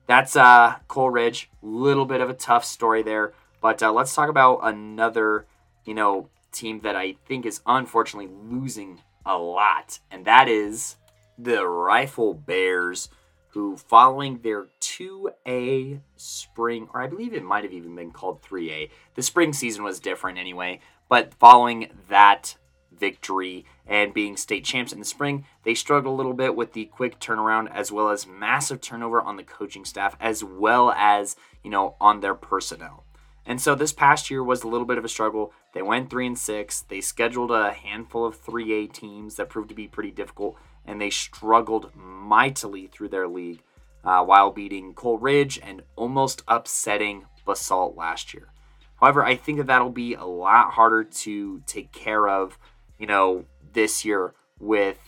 A: that's uh, Coal Ridge. Little bit of a tough story there. But uh, let's talk about another, you know, team that I think is unfortunately losing a lot, and that is the Rifle Bears, who following their 2A spring, or I believe it might have even been called 3A. The spring season was different anyway, but following that victory and being state champs in the spring, they struggled a little bit with the quick turnaround as well as massive turnover on the coaching staff as well as, you know, on their personnel. And so this past year was a little bit of a struggle. They went 3 and 6. They scheduled a handful of 3A teams that proved to be pretty difficult and they struggled mightily through their league uh, while beating Coal Ridge and almost upsetting Basalt last year. However, I think that that'll be a lot harder to take care of you know, this year with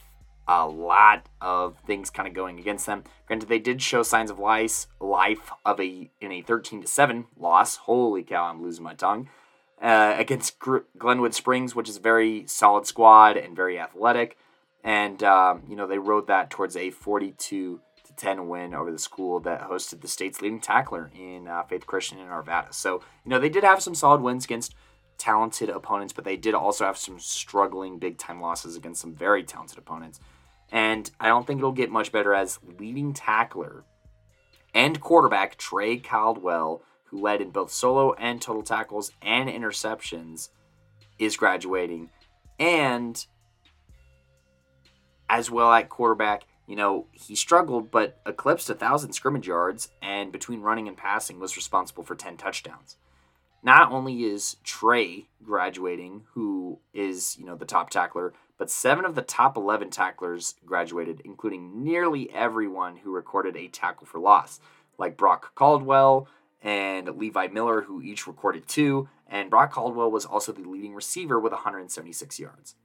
A: a lot of things kind of going against them. Granted, they did show signs of life, life of a in a 13 to 7 loss. Holy cow, I'm losing my tongue. Uh, against Glenwood Springs, which is a very solid squad and very athletic. And, um, you know, they rode that towards a 42 to 10 win over the school that hosted the state's leading tackler in uh, Faith Christian in Arvada. So, you know, they did have some solid wins against talented opponents, but they did also have some struggling big time losses against some very talented opponents. And I don't think it'll get much better as leading tackler and quarterback Trey Caldwell, who led in both solo and total tackles and interceptions, is graduating. And as well at quarterback, you know, he struggled but eclipsed a thousand scrimmage yards and between running and passing was responsible for 10 touchdowns not only is Trey graduating, who is, you know, the top tackler, but seven of the top 11 tacklers graduated, including nearly everyone who recorded a tackle for loss, like Brock Caldwell and Levi Miller, who each recorded two. And Brock Caldwell was also the leading receiver with 176 yards.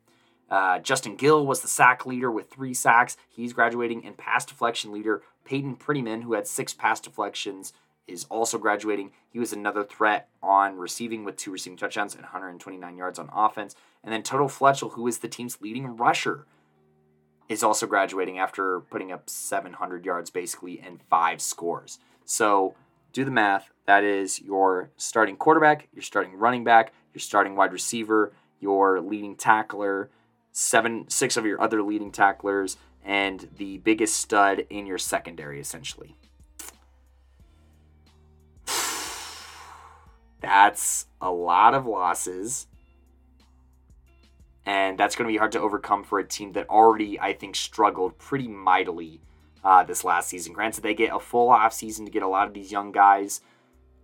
A: Uh, Justin Gill was the sack leader with three sacks. He's graduating, and pass deflection leader Peyton Prettyman, who had six pass deflections is also graduating. He was another threat on receiving with two receiving touchdowns and 129 yards on offense. And then Toto Fletchell, who is the team's leading rusher, is also graduating after putting up 700 yards basically and five scores. So do the math. That is your starting quarterback, your starting running back, your starting wide receiver, your leading tackler, seven, six of your other leading tacklers, and the biggest stud in your secondary, essentially. That's a lot of losses. And that's going to be hard to overcome for a team that already, I think, struggled pretty mightily uh, this last season. Granted, they get a full off season to get a lot of these young guys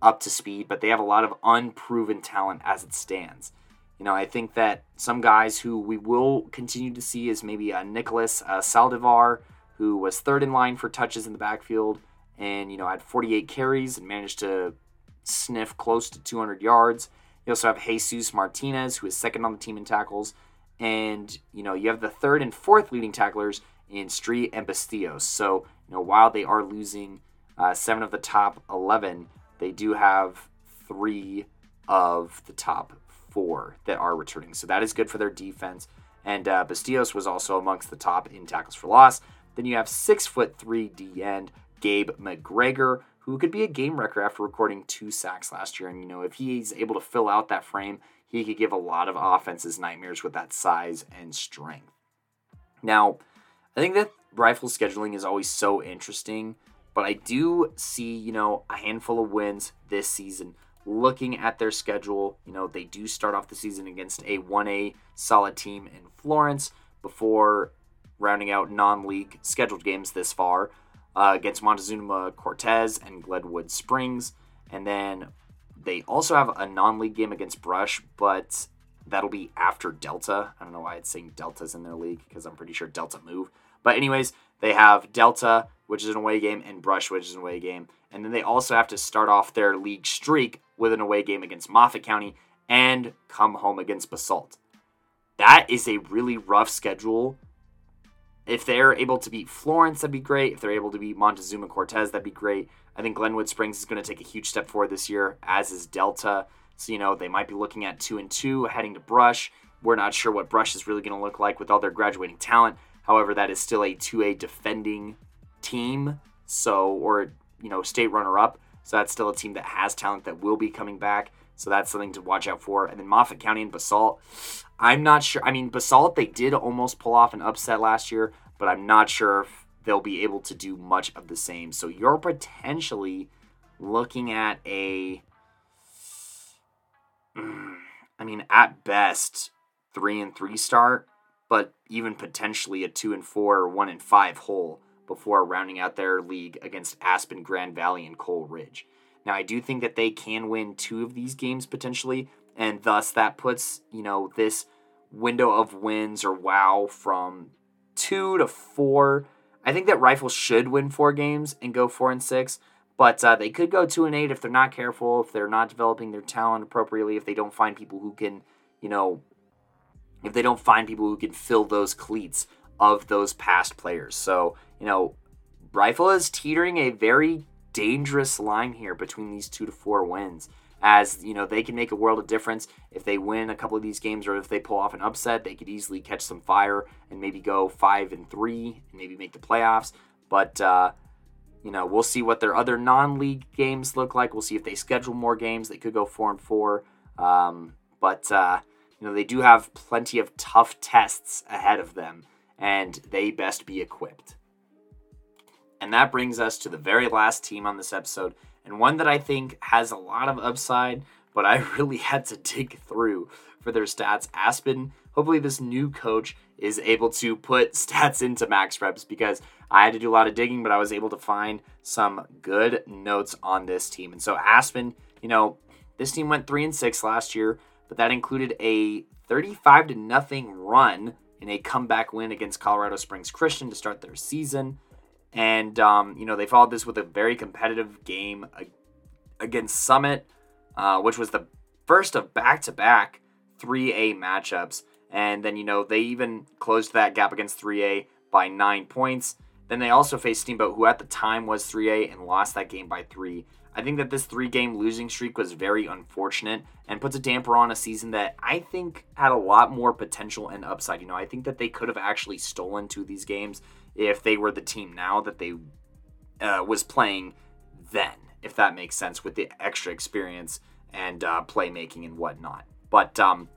A: up to speed, but they have a lot of unproven talent as it stands. You know, I think that some guys who we will continue to see is maybe a Nicholas uh, Saldivar, who was third in line for touches in the backfield and, you know, had 48 carries and managed to sniff close to 200 yards. You also have Jesus Martinez, who is second on the team in tackles. And, you know, you have the third and fourth leading tacklers in Street and Bastillos. So, you know, while they are losing uh, seven of the top 11, they do have three of the top four that are returning. So that is good for their defense. And uh, was also amongst the top in tackles for loss. Then you have six foot three D end Gabe McGregor, who could be a game wrecker after recording two sacks last year. And, you know, if he's able to fill out that frame, he could give a lot of offenses nightmares with that size and strength. Now, I think that rifle scheduling is always so interesting, but I do see, you know, a handful of wins this season. Looking at their schedule, you know, they do start off the season against a 1A solid team in Florence before rounding out non league scheduled games this far uh, against Montezuma Cortez and Glenwood Springs. And then they also have a non league game against Brush, but that'll be after Delta. I don't know why it's saying Delta's in their league because I'm pretty sure Delta move. But, anyways, they have Delta, which is an away game, and Brush, which is an away game. And then they also have to start off their league streak with an away game against Moffat County and come home against Basalt. That is a really rough schedule if they're able to beat Florence, that'd be great. If they're able to beat Montezuma Cortez, that'd be great. I think Glenwood Springs is going to take a huge step forward this year, as is Delta. So, you know, they might be looking at two and two heading to Brush. We're not sure what Brush is really going to look like with all their graduating talent. However, that is still a 2A defending team. So, or, you know, state runner up. So that's still a team that has talent that will be coming back. So that's something to watch out for. And then Moffat County and Basalt. I'm not sure. I mean, Basalt, they did almost pull off an upset last year, but I'm not sure if they'll be able to do much of the same. So you're potentially looking at a, mm, I mean, at best, three and three start, but even potentially a two and four or one and five hole before rounding out their league against Aspen, Grand Valley, and Coal Ridge. Now, I do think that they can win two of these games potentially, and thus that puts, you know, this window of wins or wow from two to four. I think that Rifle should win four games and go four and six, but uh, they could go two and eight if they're not careful, if they're not developing their talent appropriately, if they don't find people who can, you know, if they don't find people who can fill those cleats of those past players. So, you know, Rifle is teetering a very dangerous line here between these two to four wins. As you know, they can make a world of difference if they win a couple of these games, or if they pull off an upset, they could easily catch some fire and maybe go five and three and maybe make the playoffs. But uh, you know, we'll see what their other non-league games look like. We'll see if they schedule more games. They could go four and four. Um, but uh, you know, they do have plenty of tough tests ahead of them, and they best be equipped. And that brings us to the very last team on this episode, and one that I think has a lot of upside, but I really had to dig through for their stats. Aspen, hopefully, this new coach is able to put stats into MaxPreps because I had to do a lot of digging, but I was able to find some good notes on this team. And so, Aspen, you know, this team went 3 and 6 last year, but that included a 35 to nothing run in a comeback win against Colorado Springs Christian to start their season. And, um, you know, they followed this with a very competitive game against Summit, uh, which was the first of back to back 3A matchups. And then, you know, they even closed that gap against 3A by nine points. Then they also faced Steamboat, who at the time was 3A and lost that game by three. I think that this three game losing streak was very unfortunate and puts a damper on a season that I think had a lot more potential and upside. You know, I think that they could have actually stolen two of these games if they were the team now that they uh, was playing then, if that makes sense, with the extra experience and uh, playmaking and whatnot. But um,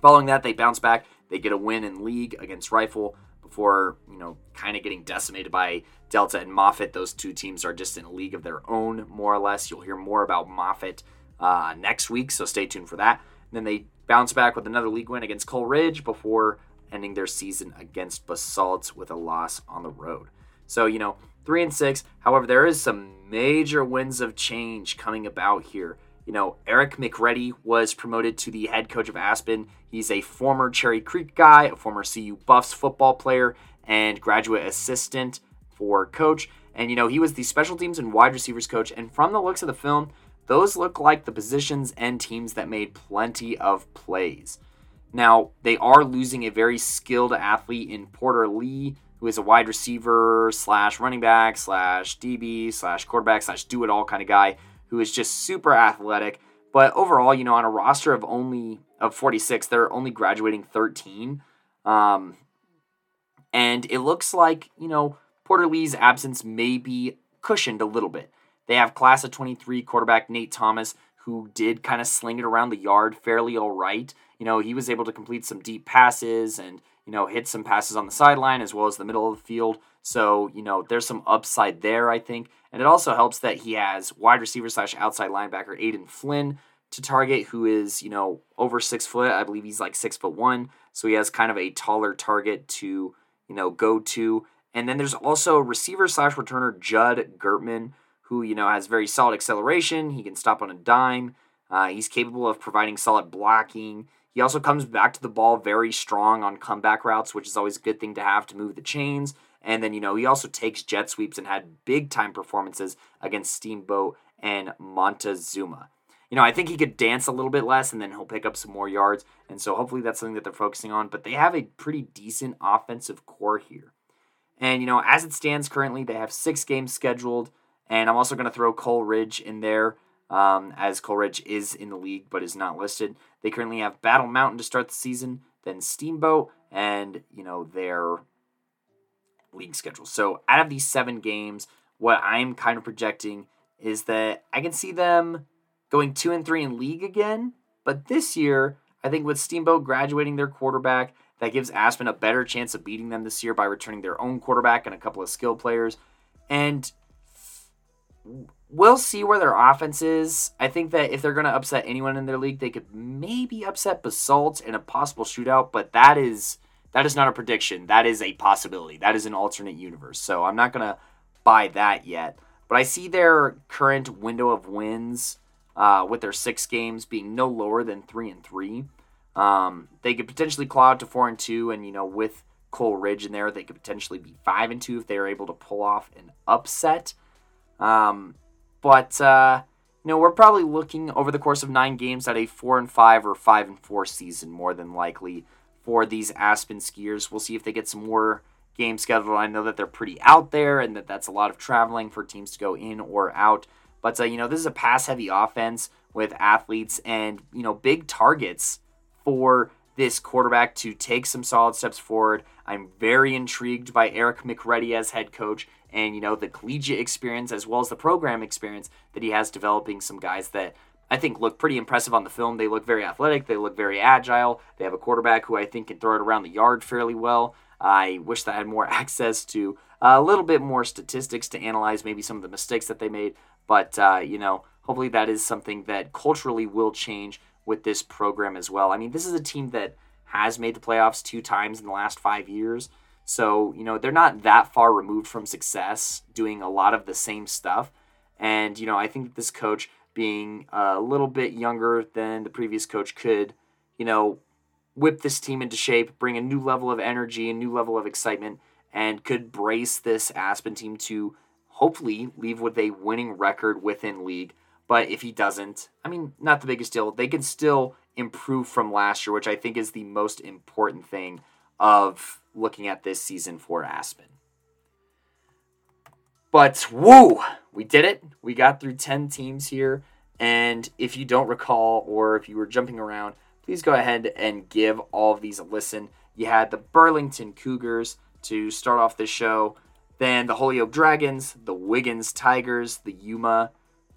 A: following that, they bounce back. They get a win in league against Rifle before, you know, kind of getting decimated by Delta and Moffat. Those two teams are just in a league of their own, more or less. You'll hear more about Moffat uh, next week, so stay tuned for that. And then they bounce back with another league win against Coal Ridge before ending their season against Basalt with a loss on the road. So, you know, three and six. However, there is some major winds of change coming about here. You know, Eric McReady was promoted to the head coach of Aspen. He's a former Cherry Creek guy, a former CU Buffs football player, and graduate assistant for coach. And, you know, he was the special teams and wide receivers coach. And from the looks of the film, those look like the positions and teams that made plenty of plays. Now, they are losing a very skilled athlete in Porter Lee, who is a wide receiver slash running back slash DB slash quarterback slash do it all kind of guy who is just super athletic. But overall, you know, on a roster of only of 46, they're only graduating 13. Um, and it looks like, you know, Porter Lee's absence may be cushioned a little bit. They have class of 23 quarterback Nate Thomas, who did kind of sling it around the yard fairly all right. You know, he was able to complete some deep passes and, you know, hit some passes on the sideline as well as the middle of the field. So, you know, there's some upside there, I think. And it also helps that he has wide receiver slash outside linebacker Aiden Flynn to target, who is, you know, over six foot. I believe he's like six foot one. So he has kind of a taller target to, you know, go to. And then there's also receiver slash returner Judd Gertman, who, you know, has very solid acceleration. He can stop on a dime. Uh, he's capable of providing solid blocking. He also comes back to the ball very strong on comeback routes, which is always a good thing to have to move the chains. And then, you know, he also takes jet sweeps and had big time performances against Steamboat and Montezuma. You know, I think he could dance a little bit less and then he'll pick up some more yards. And so hopefully that's something that they're focusing on. But they have a pretty decent offensive core here. And, you know, as it stands currently, they have six games scheduled. And I'm also going to throw Coal Ridge in there um, as Coal Ridge is in the league but is not listed. They currently have Battle Mountain to start the season, then Steamboat, and, you know, their league schedule. So out of these seven games, what I'm kind of projecting is that I can see them going two and three in league again. But this year, I think with Steamboat graduating their quarterback, that gives Aspen a better chance of beating them this year by returning their own quarterback and a couple of skill players. And we'll see where their offense is. I think that if they're going to upset anyone in their league, they could maybe upset Basalt in a possible shootout, but that is that is not a prediction. That is a possibility. That is an alternate universe. So I'm not going to buy that yet. But I see their current window of wins uh, with their six games being no lower than three and three. Um, they could potentially claw out to four and two, and you know with Coal Ridge in there, they could potentially be five and two if they are able to pull off an upset. Um, but uh, you know we're probably looking over the course of nine games at a four and five or five and four season more than likely for these Aspen skiers. We'll see if they get some more game scheduled. I know that they're pretty out there and that that's a lot of traveling for teams to go in or out. But, uh, you know, this is a pass heavy offense with athletes and, you know, big targets for this quarterback to take some solid steps forward. I'm very intrigued by Eric McReady as head coach and, you know, the collegiate experience as well as the program experience that he has developing some guys that I think look pretty impressive on the film. They look very athletic, they look very agile. They have a quarterback who I think can throw it around the yard fairly well. I wish that I had more access to a little bit more statistics to analyze maybe some of the mistakes that they made. But, uh, you know, hopefully that is something that culturally will change with this program as well. I mean, this is a team that has made the playoffs two times in the last five years. So, you know, they're not that far removed from success doing a lot of the same stuff. And, you know, I think this coach being a little bit younger than the previous coach could, you know, whip this team into shape, bring a new level of energy, a new level of excitement, and could brace this Aspen team to hopefully leave with a winning record within league. But if he doesn't, I mean, not the biggest deal. They can still improve from last year, which I think is the most important thing of looking at this season for Aspen. But woo, we did it. We got through 10 teams here. And if you don't recall, or if you were jumping around, please go ahead and give all of these a listen. You had the Burlington Cougars to start off the show, then the Holyoke Dragons, the Wiggins Tigers, the Yuma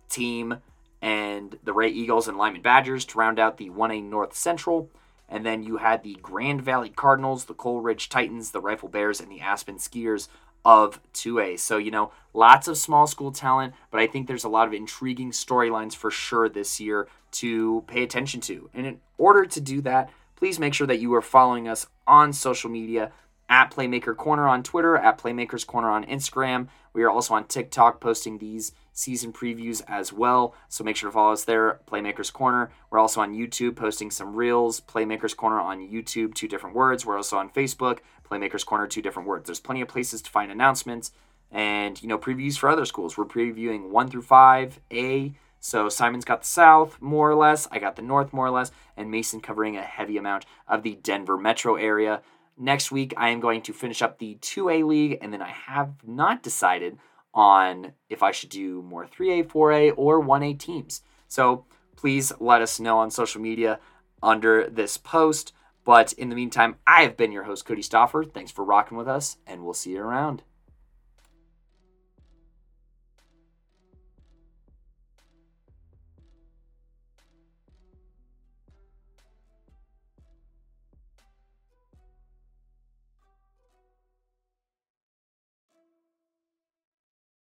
A: team, and the Wray Eagles and Limon Badgers to round out the 1A North Central. And then you had the Grand Valley Cardinals, the Coal Ridge Titans, the Rifle Bears, and the Aspen Skiers of 2A. So, you know, lots of small school talent, but I think there's a lot of intriguing storylines for sure this year to pay attention to. And in order to do that, please make sure that you are following us on social media at Playmaker Corner on Twitter, at Playmakers Corner on Instagram. We are also on TikTok posting these season previews as well. So make sure to follow us there, Playmakers Corner. We're also on YouTube posting some reels, Playmakers Corner on YouTube, two different words. We're also on Facebook, Playmakers Corner, two different words. There's plenty of places to find announcements and, you know, previews for other schools. We're previewing 1 through 5, A, so Simon's got the South, more or less. I got the North, more or less. And Mason covering a heavy amount of the Denver metro area. Next week, I am going to finish up the 2A league, and then I have not decided on if I should do more 3A, 4A, or 1A teams. So please let us know on social media under this post. But in the meantime, I have been your host, Cody Stoffer. Thanks for rocking with us, and we'll see you around.